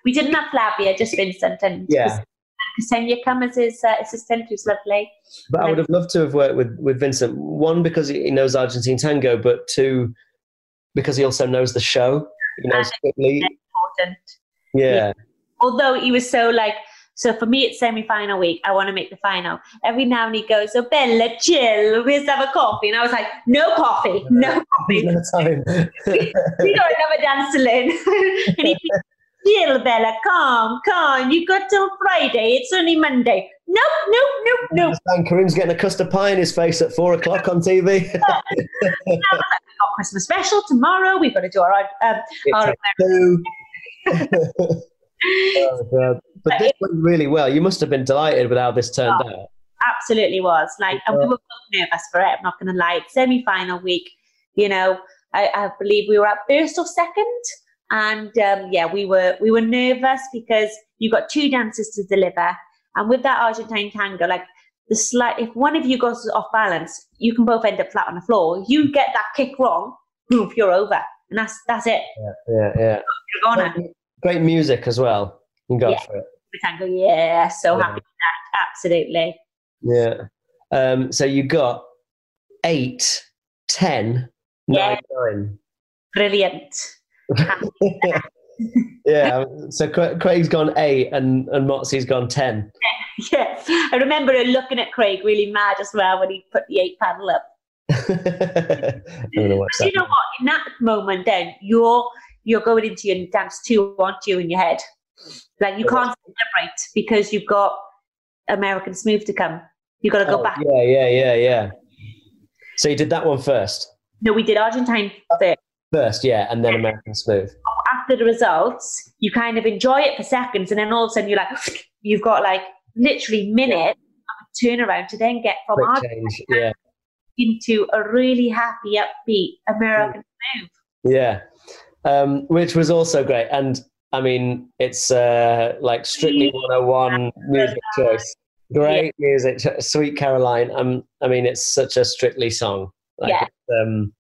we didn't have Flavia, just Vincent and Yeah. Ksenia come as his uh, assistant, who's lovely. but I would have loved to have worked with, with Vincent. One because he knows Argentine tango, but two because he also knows the show. He knows Strictly. Important. Yeah, Although he was so like, so for me it's semi-final week. I want to make the final. Every now and he goes, "Oh Bella, chill. Let's have a coffee." And I was like, "No coffee, no [LAUGHS] coffee. no time. [LAUGHS] we got another dance to learn." and he chill, Bella, calm, calm. You got till Friday. It's only Monday. Nope, nope, nope, nope. And Karim's getting a custard pie in his face at four o'clock on TV. [LAUGHS] Got Christmas special tomorrow. We've got to do our um, our [LAUGHS] oh. But this went really well. You must have been delighted with how this turned out. absolutely was like, and we were both nervous for it. I'm not going to lie. Semi final week, you know, I, I believe we were at first or second, and um, yeah, we were we were nervous because you got two dancers to deliver, and with that Argentine tango, like the slight, if one of you goes off balance, you can both end up flat on the floor. You get that kick wrong, boom, you're over, and that's that's it. Yeah, yeah. You're gonna Great music as well. You got Yeah. for it. the tango. Yeah, so Yeah. happy with that. Absolutely. Yeah. Um, so you got eight, ten, nine, nine. Brilliant. [LAUGHS] yeah. So Craig's gone eight and, and Motsi's gone ten. [LAUGHS] Yeah, I remember looking at Craig really mad as well when he put the eight panel up. I'm gonna watch So that. you know what? In that moment, then you're you're going into your dance two, aren't you, in your head? Like you can't celebrate because you've got American Smooth to come. You've got to go Oh, back. Yeah, yeah, yeah, yeah. So you did that one first. No, we did Argentine first. First, yeah, and then American Smooth. After the results, you kind of enjoy it for seconds, and then all of a sudden you're like, you've got like literally minutes of a turnaround to then get from Quick Argentine change. Yeah, into a really happy, upbeat American Smooth. yeah. Um, which was also great. And I mean, it's uh, like strictly 101 music choice. Great music, Sweet Caroline. Um, I mean, it's such a strictly song. Like, Yeah. um,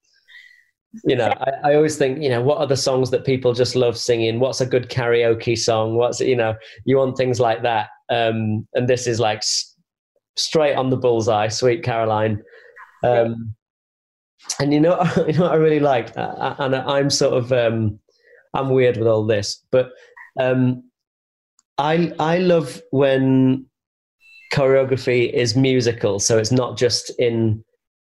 you know, I, I always think, you know, what are the songs that people just love singing? What's a good karaoke song? What's, you know, you want things like that. Um, and this is like s- straight on the bullseye, Sweet Caroline. Um, and you know, [LAUGHS] you know I really liked, uh, and I'm sort of, um, I'm weird with all this, but um, I I love when choreography is musical, so it's not just in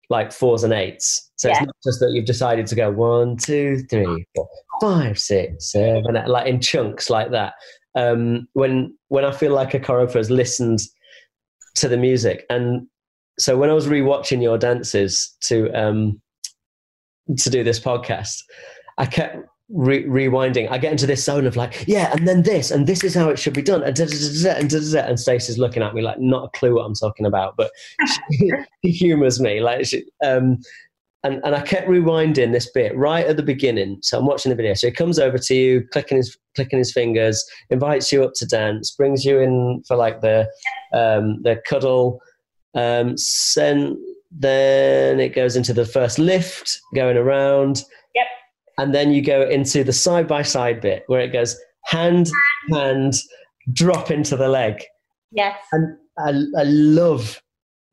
like fours and eights. So Yeah. it's not just that you've decided to go one, two, three, four, five, six, seven, like in chunks like that. Um, when when I feel like a choreographer has listened to the music, and so when I was rewatching your dances to um, to do this podcast, I kept re- rewinding. I get into this zone of like, yeah, and then this, and this is how it should be done, and da, da, da, and, Stacey's looking at me like not a clue what I'm talking about, but she, [LAUGHS] she humours me like, she, um, and and I kept rewinding this bit right at the beginning. So I'm watching the video. So he comes over to you, clicking his clicking his fingers, invites you up to dance, brings you in for like the um, the cuddle. Um, sen- then it goes into the first lift, going around. And then you go into the side by side bit where it goes hand, hand, drop into the leg. Yes. And I, I love,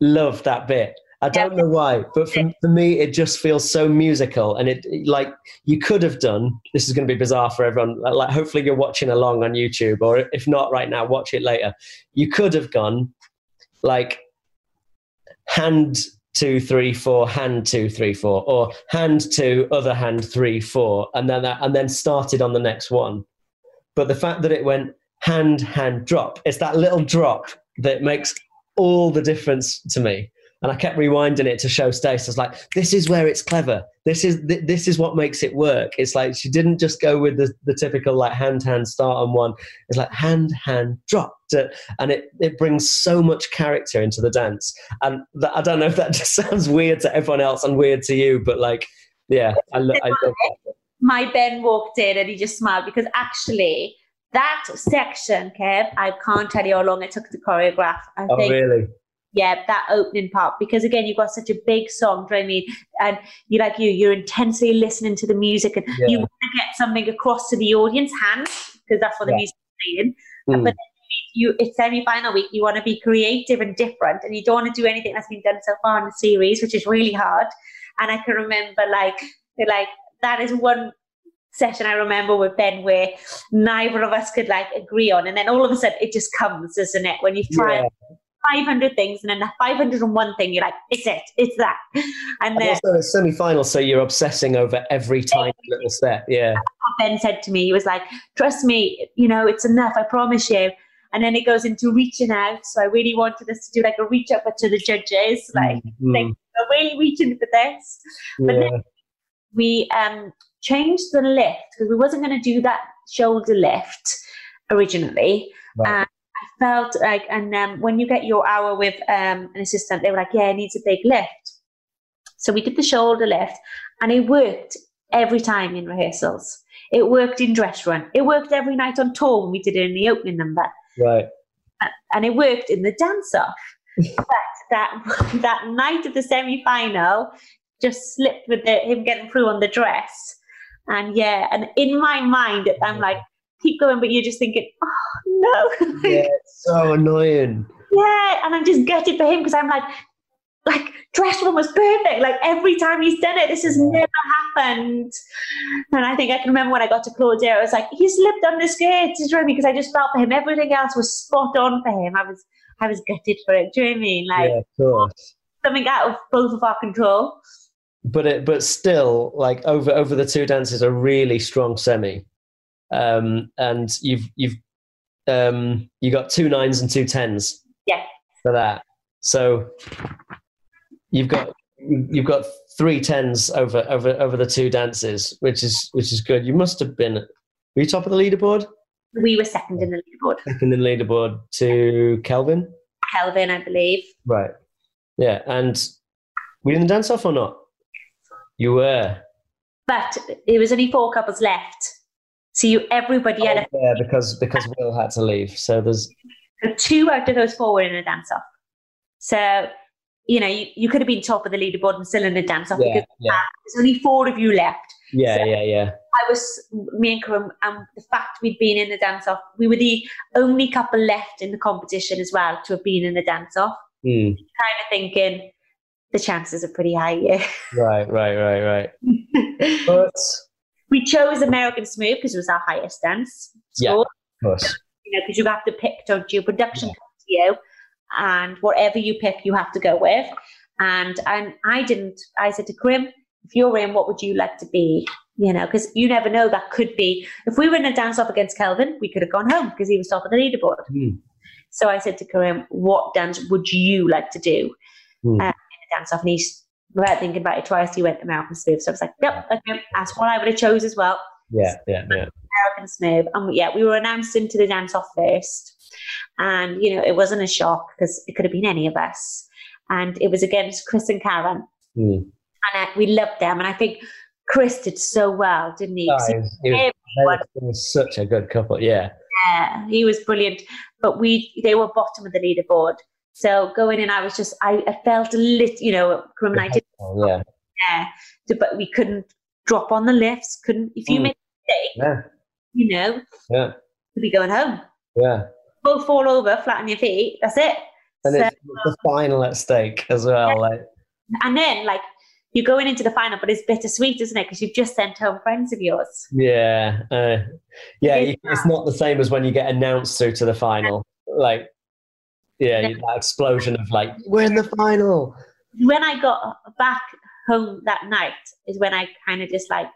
love that bit. I don't know why, but for, for me, it just feels so musical. And it, like, you could have done, this is going to be bizarre for everyone. Like, hopefully, you're watching along on YouTube, or if not right now, watch it later. You could have gone like hand two, three, four, hand two, three, four, or hand two, other hand three, four, and then that, and then started on the next one. But the fact that it went hand, hand, drop, it's that little drop that makes all the difference to me. And I kept rewinding it to show Stace. I was like, "This is where it's clever. This is th- this is what makes it work." It's like she didn't just go with the, the typical like hand hand start on one. It's like hand hand drop, to, and it it brings so much character into the dance. And that, I don't know if that [LAUGHS] just sounds weird to everyone else and weird to you, but like, yeah, I, lo- I love that. my Ben walked in and he just smiled because actually that section, Kev, I can't tell you how long it took to choreograph. I Oh, think really? Yeah, that opening part because again, you've got such a big song. Do you know I mean? And you like you, you're intensely listening to the music, and Yeah. you want to get something across to the audience hands because that's what the Yeah. music is saying. Mm. But you, it's semi-final week. You want to be creative and different, and you don't want to do anything that's been done so far in the series, which is really hard. And I can remember like, like that is one session I remember with Ben where neither of us could like agree on, and then all of a sudden it just comes, isn't it? When you try. Yeah. 500 things and then the 501 thing, you're like, it's it, it's that. And And then also, it's semi-final, so you're obsessing over every tiny little step. Yeah. Ben said to me, he was like, trust me, you know, it's enough, I promise you. And then it goes into reaching out. So I really wanted us to do like a reach up to the judges, like, Mm, like we're really reaching for this. but yeah. We um, changed the lift because we wasn't going to do that shoulder lift originally. Right. And felt like, and um, when you get your hour with um, an assistant, they were like, yeah, it needs a big lift. So we did the shoulder lift and it worked every time in rehearsals. It worked in dress run. It worked every night on tour when we did it in the opening number. Right. And it worked in the dance off. [LAUGHS] but that, [LAUGHS] that night of the semi final just slipped with the, him getting through on the dress. And yeah, and in my mind, I'm like, keep going, but you're just thinking, oh no. [LAUGHS] Yeah, it's so annoying. Yeah, and I'm just gutted for him because I'm like, like dress one was perfect. Like every time he's done it, this has never happened. And I think I can remember when I got to Claudia, I was like, he slipped on the skirts, you know what I mean? Because I just felt for him. Everything else was spot on for him. I was, I was gutted for it. Do you know what I mean? Like yeah, of course. something out of both of our control. But it, but still, like over over the two dances, a really strong semi, um, and you've you've um, you got two nines and two tens. Yeah. For that, so you've got you've got three tens over over over the two dances, which is which is good. You must have been. Were you top of the leaderboard? We were second in the leaderboard. Second in the leaderboard to Kelvin. Kelvin, I believe. Right. Yeah, and were you in the dance off or not? You were. But there was only four couples left. So you, everybody had a Oh, yeah, because because Will had to leave. So there's So two out of those four were in a dance off. So, you know, you, you could have been top of the leaderboard and still in a dance off yeah, because yeah, there's only four of you left. yeah, yeah, yeah. I was, me and Karim, and the fact we'd been in the dance off, we were the only couple left in the competition as well to have been in the dance off. Mm, Kind of thinking the chances are pretty high here. right, right, right, right. [LAUGHS] But we chose American Smooth because it was our highest dance. Yeah. of course, you know, because you have to pick, don't you? Production comes to you, and whatever you pick, you have to go with. And and I didn't. I said to Karim, if you're in, what would you like to be? You know, because you never know. That could be. If we were in a dance off against Kelvin, we could have gone home because he was top of the leaderboard. Hmm. So I said to Karim, what dance would you like to do Hmm. uh, in a dance off? And he's without thinking about it twice, he went American Smooth. So I was like, yep, okay, that's what I would have chose as well. yeah, yeah, yeah. American Smooth. And yeah, we were announced into the dance off first. And, you know, it wasn't a shock because it could have been any of us. And it was against Chris and Karen. Mm. And uh, we loved them. And I think Chris did so well, didn't he? Oh, it was, it was- everyone- it was such a good couple. Yeah, Yeah, he was brilliant. But we they were bottom of the leaderboard. So going in, I was just I, I felt a lit, you know, Karim and I did Oh, yeah, there, so- but we couldn't drop on the lifts. Couldn't if you Mm. make a mistake, yeah, you know, yeah, you'd be going home. yeah. Both fall over, flatten your feet. That's it. And So- it's the final at stake as well. Like, And then, like, you're going into the final, but it's bittersweet, isn't it? Because you've just sent home friends of yours. yeah, uh, yeah. It You, it's not the same as when you get announced through to the final. Like, yeah, Yeah. you- that explosion of like, we're in the final. When I got back home that night, is when I kind of just like,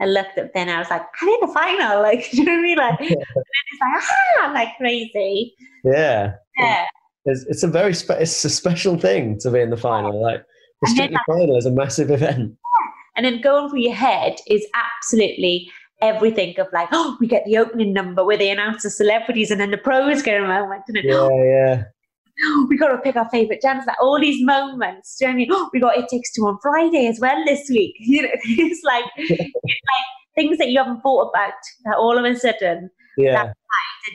I looked at Ben, I was like, I'm in the final. [LAUGHS] Like, you know what I mean? Like, [LAUGHS] and then it's like, ah, like crazy. Yeah, Yeah. it's, it's a very spe- it's a special thing to be in the final. Like, the And then strictly final is a massive event. And then going through your head is absolutely everything of like, oh, [GASPS] we get the opening number where they announce the celebrities and then the pros go around. Like. Yeah, yeah. Oh, [GASPS] we got to pick our favorite dance. Like all these moments. Do you know what I mean? Oh, [GASPS] we got It Takes Two on Friday as well this week. [LAUGHS] You know, it's like, [LAUGHS] it's like things that you haven't thought about that all of a sudden Yeah. that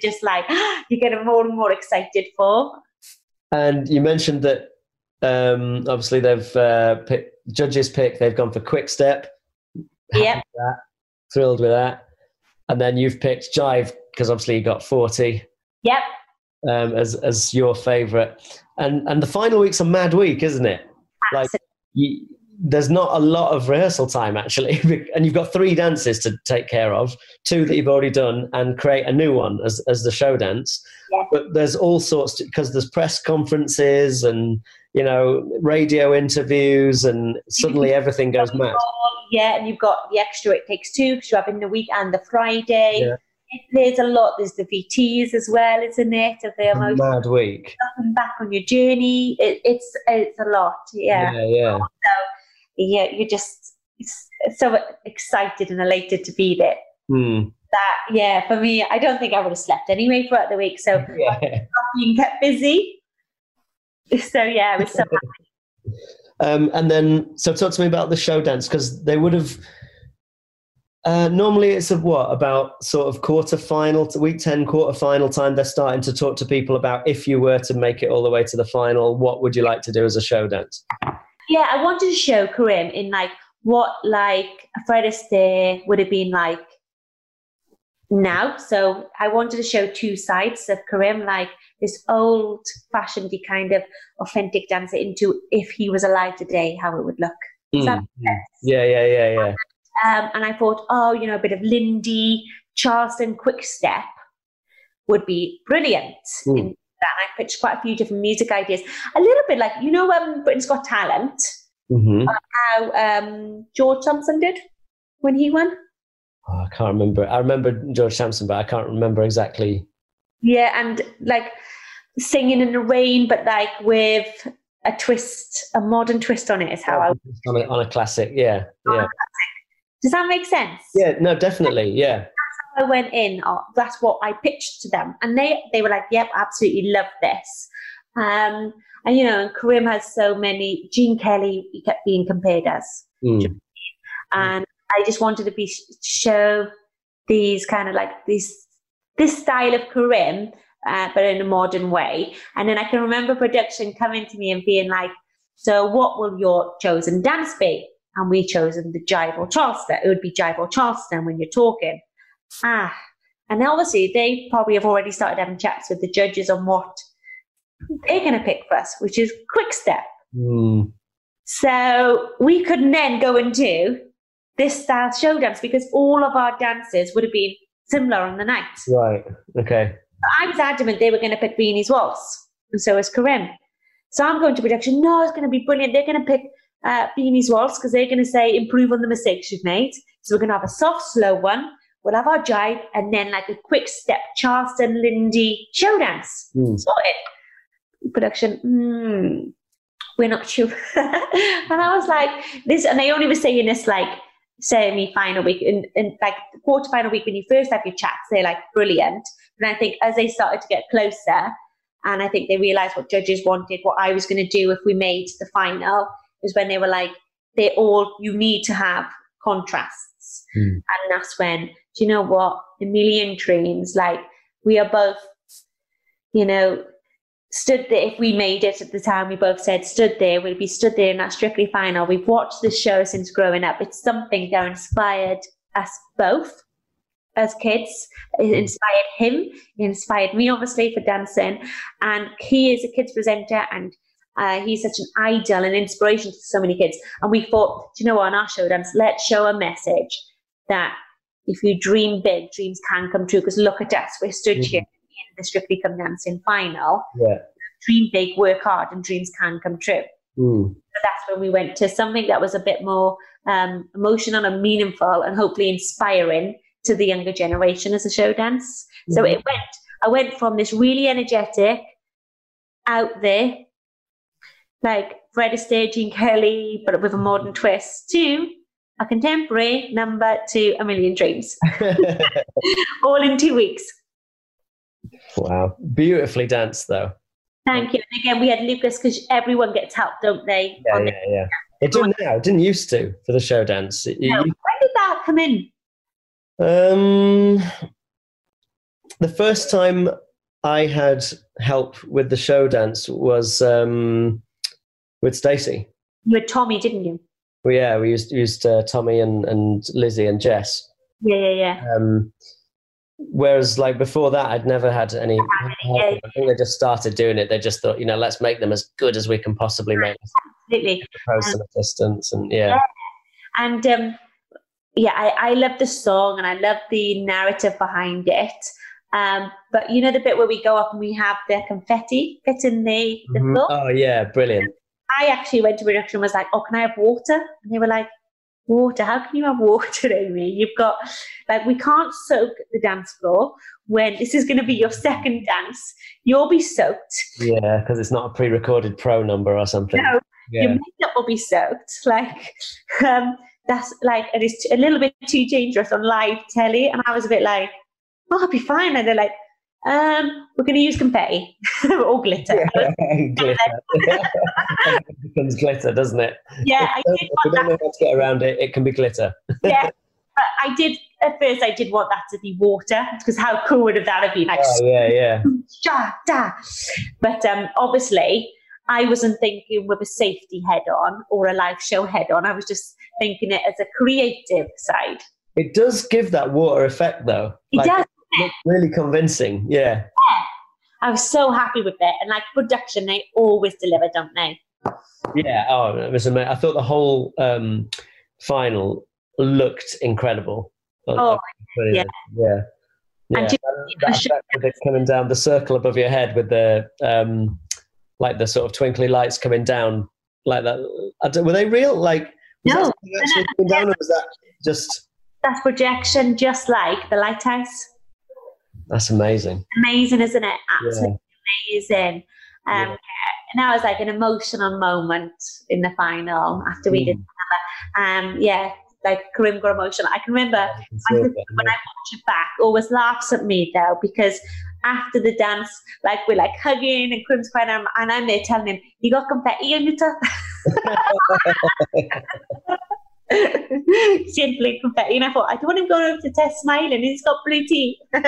just like [GASPS] you're getting more and more excited for. And you mentioned that um, obviously they've uh, picked, judges pick. They've gone for Quick Step. Yep. Thrilled with that. And then you've picked Jive because obviously you got forty Yep. Um, as as your favourite. And and the final week's a mad week, isn't it? Like you, there's not a lot of rehearsal time actually, [LAUGHS] and you've got three dances to take care of, two that you've already done, and create a new one as as the show dance. Yeah. But there's all sorts because there's press conferences and you know radio interviews, and suddenly [LAUGHS] everything goes mad. Yeah, and you've got the extra it takes two because you're having the week and the Friday. Yeah. There's a lot. There's the VTs as well, isn't it? Of the A emotion mad week. coming back on your journey. It, it's it's a lot. Yeah. yeah, yeah. yeah. You're just so excited and elated to be there. Hmm. That yeah, for me, I don't think I would have slept anyway throughout the week. So [LAUGHS] yeah. being kept busy. [LAUGHS] So yeah, it was so happy. [LAUGHS] Um, and then, so talk to me about the show dance because they would have. Uh, normally, it's of what about sort of quarter final to week ten, quarter final time. They're starting to talk to people about if you were to make it all the way to the final, what would you like to do as a show dance? yeah, I wanted to show Karim in like what like a Fred Astaire would have been like now. So I wanted to show two sides of Karim, like this old fashioned kind of authentic dancer into if he was alive today, how it would look. Mm. Yeah, yeah, yeah, yeah. Um, and I thought, oh, you know, a bit of Lindy, Charleston, Quick Step would be brilliant. Mm. And I pitched quite a few different music ideas. A little bit like, you know, um, Britain's Got Talent, hmm how um, George Sampson did when he won. Oh, I can't remember. I remember George Sampson, but I can't remember exactly. Yeah, and like singing in the rain, but like with a twist, a modern twist on it is how I. on a, on a classic. Yeah, yeah, Does that make sense? yeah. No, definitely. Yeah, I went in, oh, that's what I pitched to them, and they they were like, "Yep, absolutely love this." Um, and you know, and Karim has so many. Gene Kelly, he kept being compared as, Mm. and I just wanted to be show these kind of like these this style of Karim, uh, but in a modern way. And then I can remember production coming to me and being like, "So, what will your chosen dance be?" And we chosen the jive or Charleston. It would be jive or Charleston when you're talking. Ah, and obviously they probably have already started having chats with the judges on what they're going to pick for us, which is quick step. Mm. So we could then go and do this style show dance because all of our dances would have been similar on the night. Right. Okay. I was adamant they were going to pick Viennese Waltz, and so was Karim. So I'm going to production. No, it's going to be brilliant. They're going to pick uh, Viennese Waltz because they're going to say improve on the mistakes you've made. So we're going to have a soft, slow one. We'll have our jive and then like a quick step Charleston Lindy show dance. Mm. Sorted. Production. Hmm. We're not sure. [LAUGHS] and I was like, this, and they only were saying this like semi-final week and, and like quarter-final week when you first have your chats. They're like brilliant. And I think as they started to get closer, and I think they realized what judges wanted, what I was going to do if we made the final, is when they were like, they all, you need to have contrasts. Hmm. And that's when, do you know what? A million dreams, like, we are both, you know, stood there. If we made it at the time, we both said, stood there, we'd be stood there in that strictly final. We've watched this show since growing up. It's something that inspired us both as kids. It inspired him. It inspired me, obviously, for dancing. And he is a kids presenter and uh, he's such an idol and inspiration to so many kids. And we thought, do you know what, on our show dance, let's show a message that if you dream big, dreams can come true. Because look at us, we're stood Mhm. here in the Strictly Come Dancing final. Yeah. Dream big, work hard, and dreams can come true. Mm. So that's when we went to something that was a bit more um, emotional and meaningful and hopefully inspiring to the younger generation as a show dance. So Mhm. it went, I went from this really energetic, out there, like Fred Astaire, Gene Kelly, but with a modern twist, to a contemporary number to A Million Dreams, [LAUGHS] all in two weeks. wow. Beautifully danced, though. Thank you. And again, we had Lucas because everyone gets help, don't they? Yeah, yeah, yeah. It didn't now. It didn't used to for the show dance. It- No. When did that come in? Um, the first time I had help with the show dance was um, with Stacey. You had Tommy, didn't you? Well, yeah, we used used uh, Tommy and, and Lizzie and Jess. Yeah, yeah, yeah. Um, whereas, like before that, I'd never had any. yeah. I think they just started doing it. They just thought, you know, let's make them as good as we can possibly make. Absolutely. propose some assistance, and yeah, And um, yeah, I, I love the song and I love the narrative behind it. Um, but you know the bit where we go up and we have the confetti fit in the, the Mhm. floor? oh yeah, brilliant. I actually went to production and was like, oh, can I have water? And they were like, water? How can you have water, [LAUGHS] Amy? You've got, like, we can't soak the dance floor when this is going to be your second dance. You'll be soaked. Yeah, because it's not a pre-recorded pro number or something. No, yeah. your makeup will be soaked. Like, um, that's like, it is a little bit too dangerous on live telly. And I was a bit like, oh, I'll be fine. And they're like, um, we're going to use confetti [LAUGHS] or glitter. [LAUGHS] glitter. [LAUGHS] it becomes glitter, doesn't it? Yeah, I did we want don't know how to get around it, it can be glitter. yeah. But I did at first. I did want that to be water because how cool would have that have been? Like, Oh yeah, yeah. But um, obviously, I wasn't thinking with a safety head on or a live show head on. I was just thinking it as a creative side. It does give that water effect though. It Like, does. Looks really convincing. Yeah. I was so happy with it, and like production, they always deliver, don't they? Yeah. Oh, it was amazing. I thought the whole um, final looked incredible. Oh, Brilliant. yeah. Yeah. And you- that effect with it coming down the circle above your head with the um, like the sort of twinkly lights coming down like that. Were they real? Like was No. that something actually coming down, or was that just? That's projection, just like the lighthouse. That's amazing. Amazing, isn't it? Absolutely Yeah. amazing. Um, Yeah. And that was like an emotional moment in the final after we did Mm. um yeah like Karim got emotional I can remember I can my it, sister, when I watch it back always laughs at me though because after the dance like we're like hugging and Karim's crying and I'm, and I'm there telling him you got confetti on your top [LAUGHS] Simply confetti, and I thought I don't want him going over to Tess smiling. He's got blue teeth. [LAUGHS] um,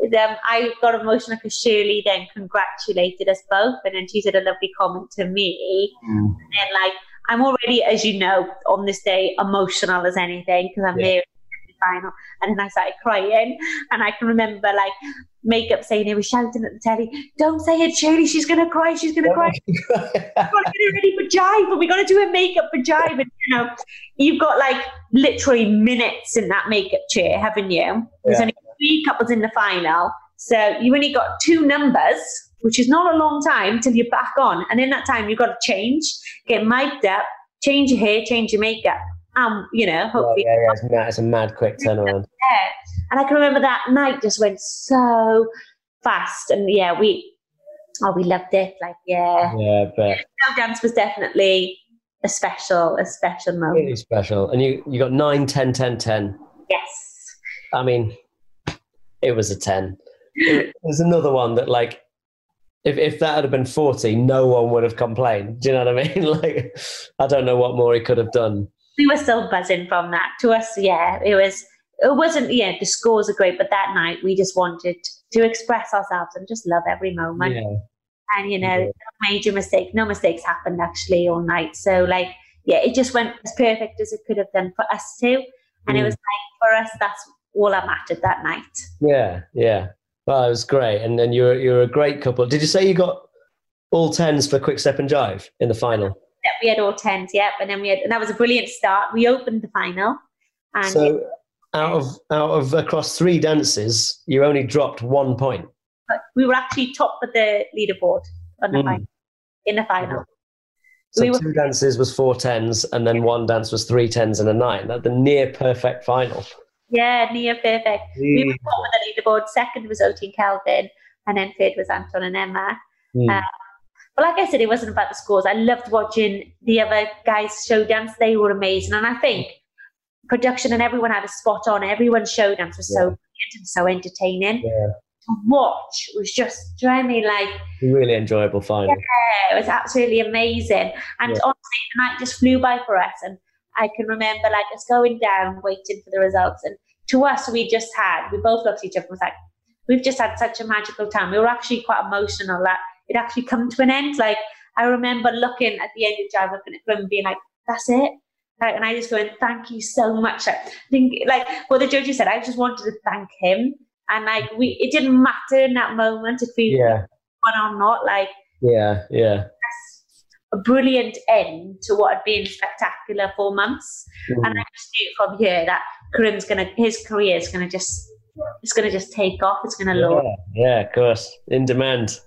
I got emotional because Shirley then congratulated us both, and then she said a lovely comment to me. Mm. And like, I'm already, as you know, on this day emotional as anything because I'm Yeah. there final. And then I started crying, and I can remember like makeup saying he was shouting at the telly, "Don't say it, Shirley. She's gonna cry. She's gonna cry." [LAUGHS] We've got to get her ready for jive, and we got to do her makeup for jive. And you know, you've got like literally minutes in that makeup chair, haven't you? There's Yeah. only three couples in the final, so you only got two numbers, which is not a long time till you're back on. And in that time, you've got to change, get mic'd up, change your hair, change your makeup. Um, you know, yeah, hopefully yeah, yeah, it's, mad, it's a mad quick turnaround. there. And I can remember that night just went so fast. And yeah, we oh we loved it. Like, yeah. Yeah, but dance was definitely a special, a special moment. really special. And you, you got 9, 10, 10, 10. Yes. I mean, it was a 10. It- There's another one that, like, if, if that had been 40, no one would have complained. Do you know what I mean? [LAUGHS] like, I don't know what more he could have done. We were still buzzing from that. To us, yeah, it was it wasn't yeah, the scores are great, but that night we just wanted to express ourselves and just love every moment. Yeah. And you know, Yeah. no major mistake, no mistakes happened actually all night. So like, yeah, it just went as perfect as it could have done for us too. And it Mm. was like for us, that's all that mattered that night. Yeah, yeah. Well, it was great. And then you're, you're a great couple. Did you say you got all 10s for Quick Step and Jive in the final? Yeah, we had all tens, yep. And then we had, and that was a brilliant start. We opened the final, and So out of out of across three dances, you only dropped one point. but we were actually top of the leaderboard on the Mm. final, in the final. So We were- two dances was four tens, and then one dance was three tens and a nine. That's the near perfect final. Yeah, near perfect. We were top of the leaderboard. Second was Oti and Kelvin, and then third was Anton and Emma. Mm. Uh, But like I said, it wasn't about the scores. I loved watching the other guys show dance. They were amazing, and I think production and everyone had a spot on. Everyone's show dance was so brilliant and so entertaining. Yeah. To watch was just, do you know I mean? Like, Really enjoyable final. yeah, it was absolutely amazing. And Yeah. honestly, the night just flew by for us. And I can remember like us going down, waiting for the results. And to us, we just had, we both looked at each other and was like, we've just had such a magical time. We were actually quite emotional that it actually come to an end. Like, I remember looking at the end of the drive, looking at and being like, that's it. And I just going, thank you so much. Like, I think, like what the judges said, I just wanted to thank him. And like, we, it didn't matter in that moment if we Yeah, won or not. Like, yeah, yeah. a brilliant end to what had been spectacular four months. Mm. And I just knew from here that Karim's gonna his career is gonna just it's gonna just take off. It's gonna launch. Yeah, yeah, of course. In demand.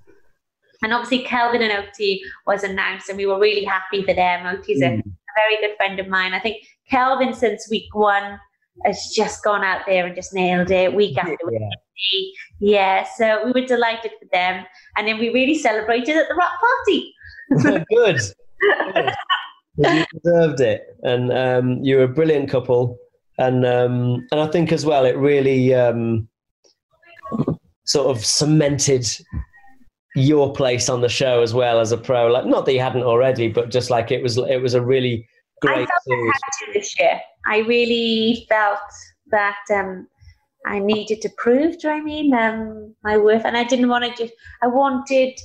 And obviously Kelvin and Oti was announced and we were really happy for them. Oti's a, Mm. a very good friend of mine. I think Kelvin since week one has just gone out there and just nailed it week after week. Yeah. Yeah, so we were delighted for them. And then we really celebrated at the rock party. [LAUGHS] Good. Good. you deserved it, and um, you're a brilliant couple. And um, and I think as well, it really um, sort of cemented your place on the show as well as a pro. Like, not that you hadn't already, but just like it was, it was a really I great felt I series. had to this year. I really felt that um, I needed to prove, do you know what I mean, um, my worth. And I didn't want to just, I wanted,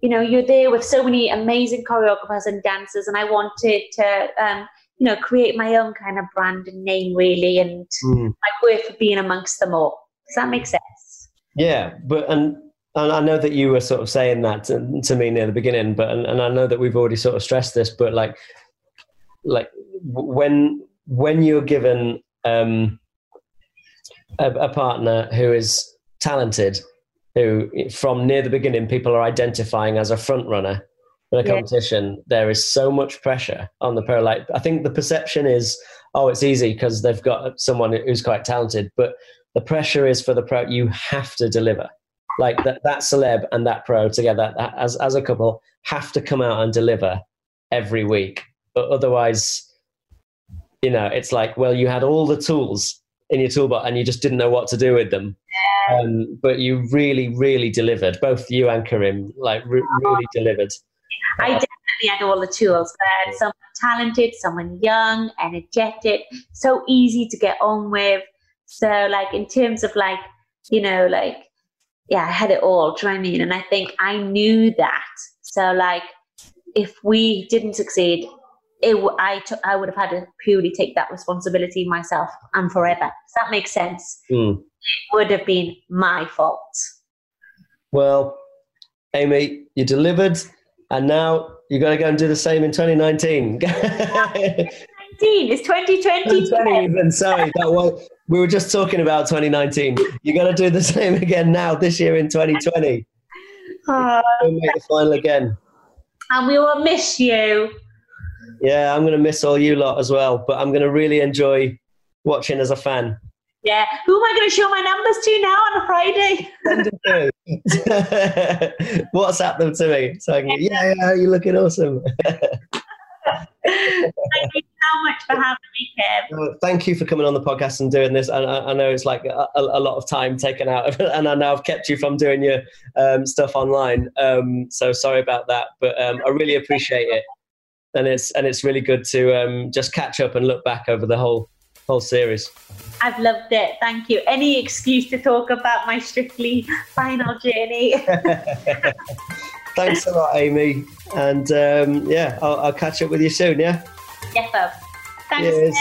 you know, you're there with so many amazing choreographers and dancers, and I wanted to, um, you know, create my own kind of brand and name, really, and Mm. my worth of being amongst them all. Does that make sense? Yeah, but and and I know that you were sort of saying that to, to me near the beginning, but and, and I know that we've already sort of stressed this, but like like when when you're given um, a, a partner who is talented, who from near the beginning people are identifying as a front runner in a Yeah. competition, there is so much pressure on the pro. Like I think the perception is, oh, it's easy because they've got someone who's quite talented, but the pressure is for the pro. You have to deliver. Like that, that celeb and that pro together as as a couple have to come out and deliver every week. But otherwise, you know, it's like, well, you had all the tools in your toolbox and you just didn't know what to do with them. Um, but you really, really delivered. Both you and Karim, like, re- really delivered. I definitely had all the tools. I had someone talented, someone young, energetic, so easy to get on with. So, like, in terms of like, you know, like, yeah, I had it all. Do you know what I mean? And I think I knew that. So, like, if we didn't succeed, it w- I took I would have had to purely take that responsibility myself and forever. Does that make sense? Mm. It would have been my fault. Well, Amy, you delivered, and now you got to go and do the same in 2019. 19, [LAUGHS] is 2020. 2020 even, sorry, that was, we were just talking about 2019. You got to do the [LAUGHS] same again now, this year in 2020. Oh, Go make the final again. and we will miss you. Yeah, I'm going to miss all you lot as well, but I'm going to really enjoy watching as a fan. Yeah. Who am I going to show my numbers to now on a Friday? [LAUGHS] WhatsApp them to me so I can. Yeah, yeah, you're looking awesome. [LAUGHS] Thank you so much for having me. Uh, Thank you for coming on the podcast and doing this. And I, I know it's like a, a lot of time taken out, of it, [LAUGHS] and I know I've kept you from doing your um, stuff online. Um, so sorry about that, but um, I really appreciate it, and it's and it's really good to um, just catch up and look back over the whole whole series. I've loved it. Thank you. Any excuse to talk about my strictly final journey. [LAUGHS] [LAUGHS] Thanks a lot, Amy, and um, yeah, I'll, I'll catch up with you soon. Yeah. Bob. Thanks.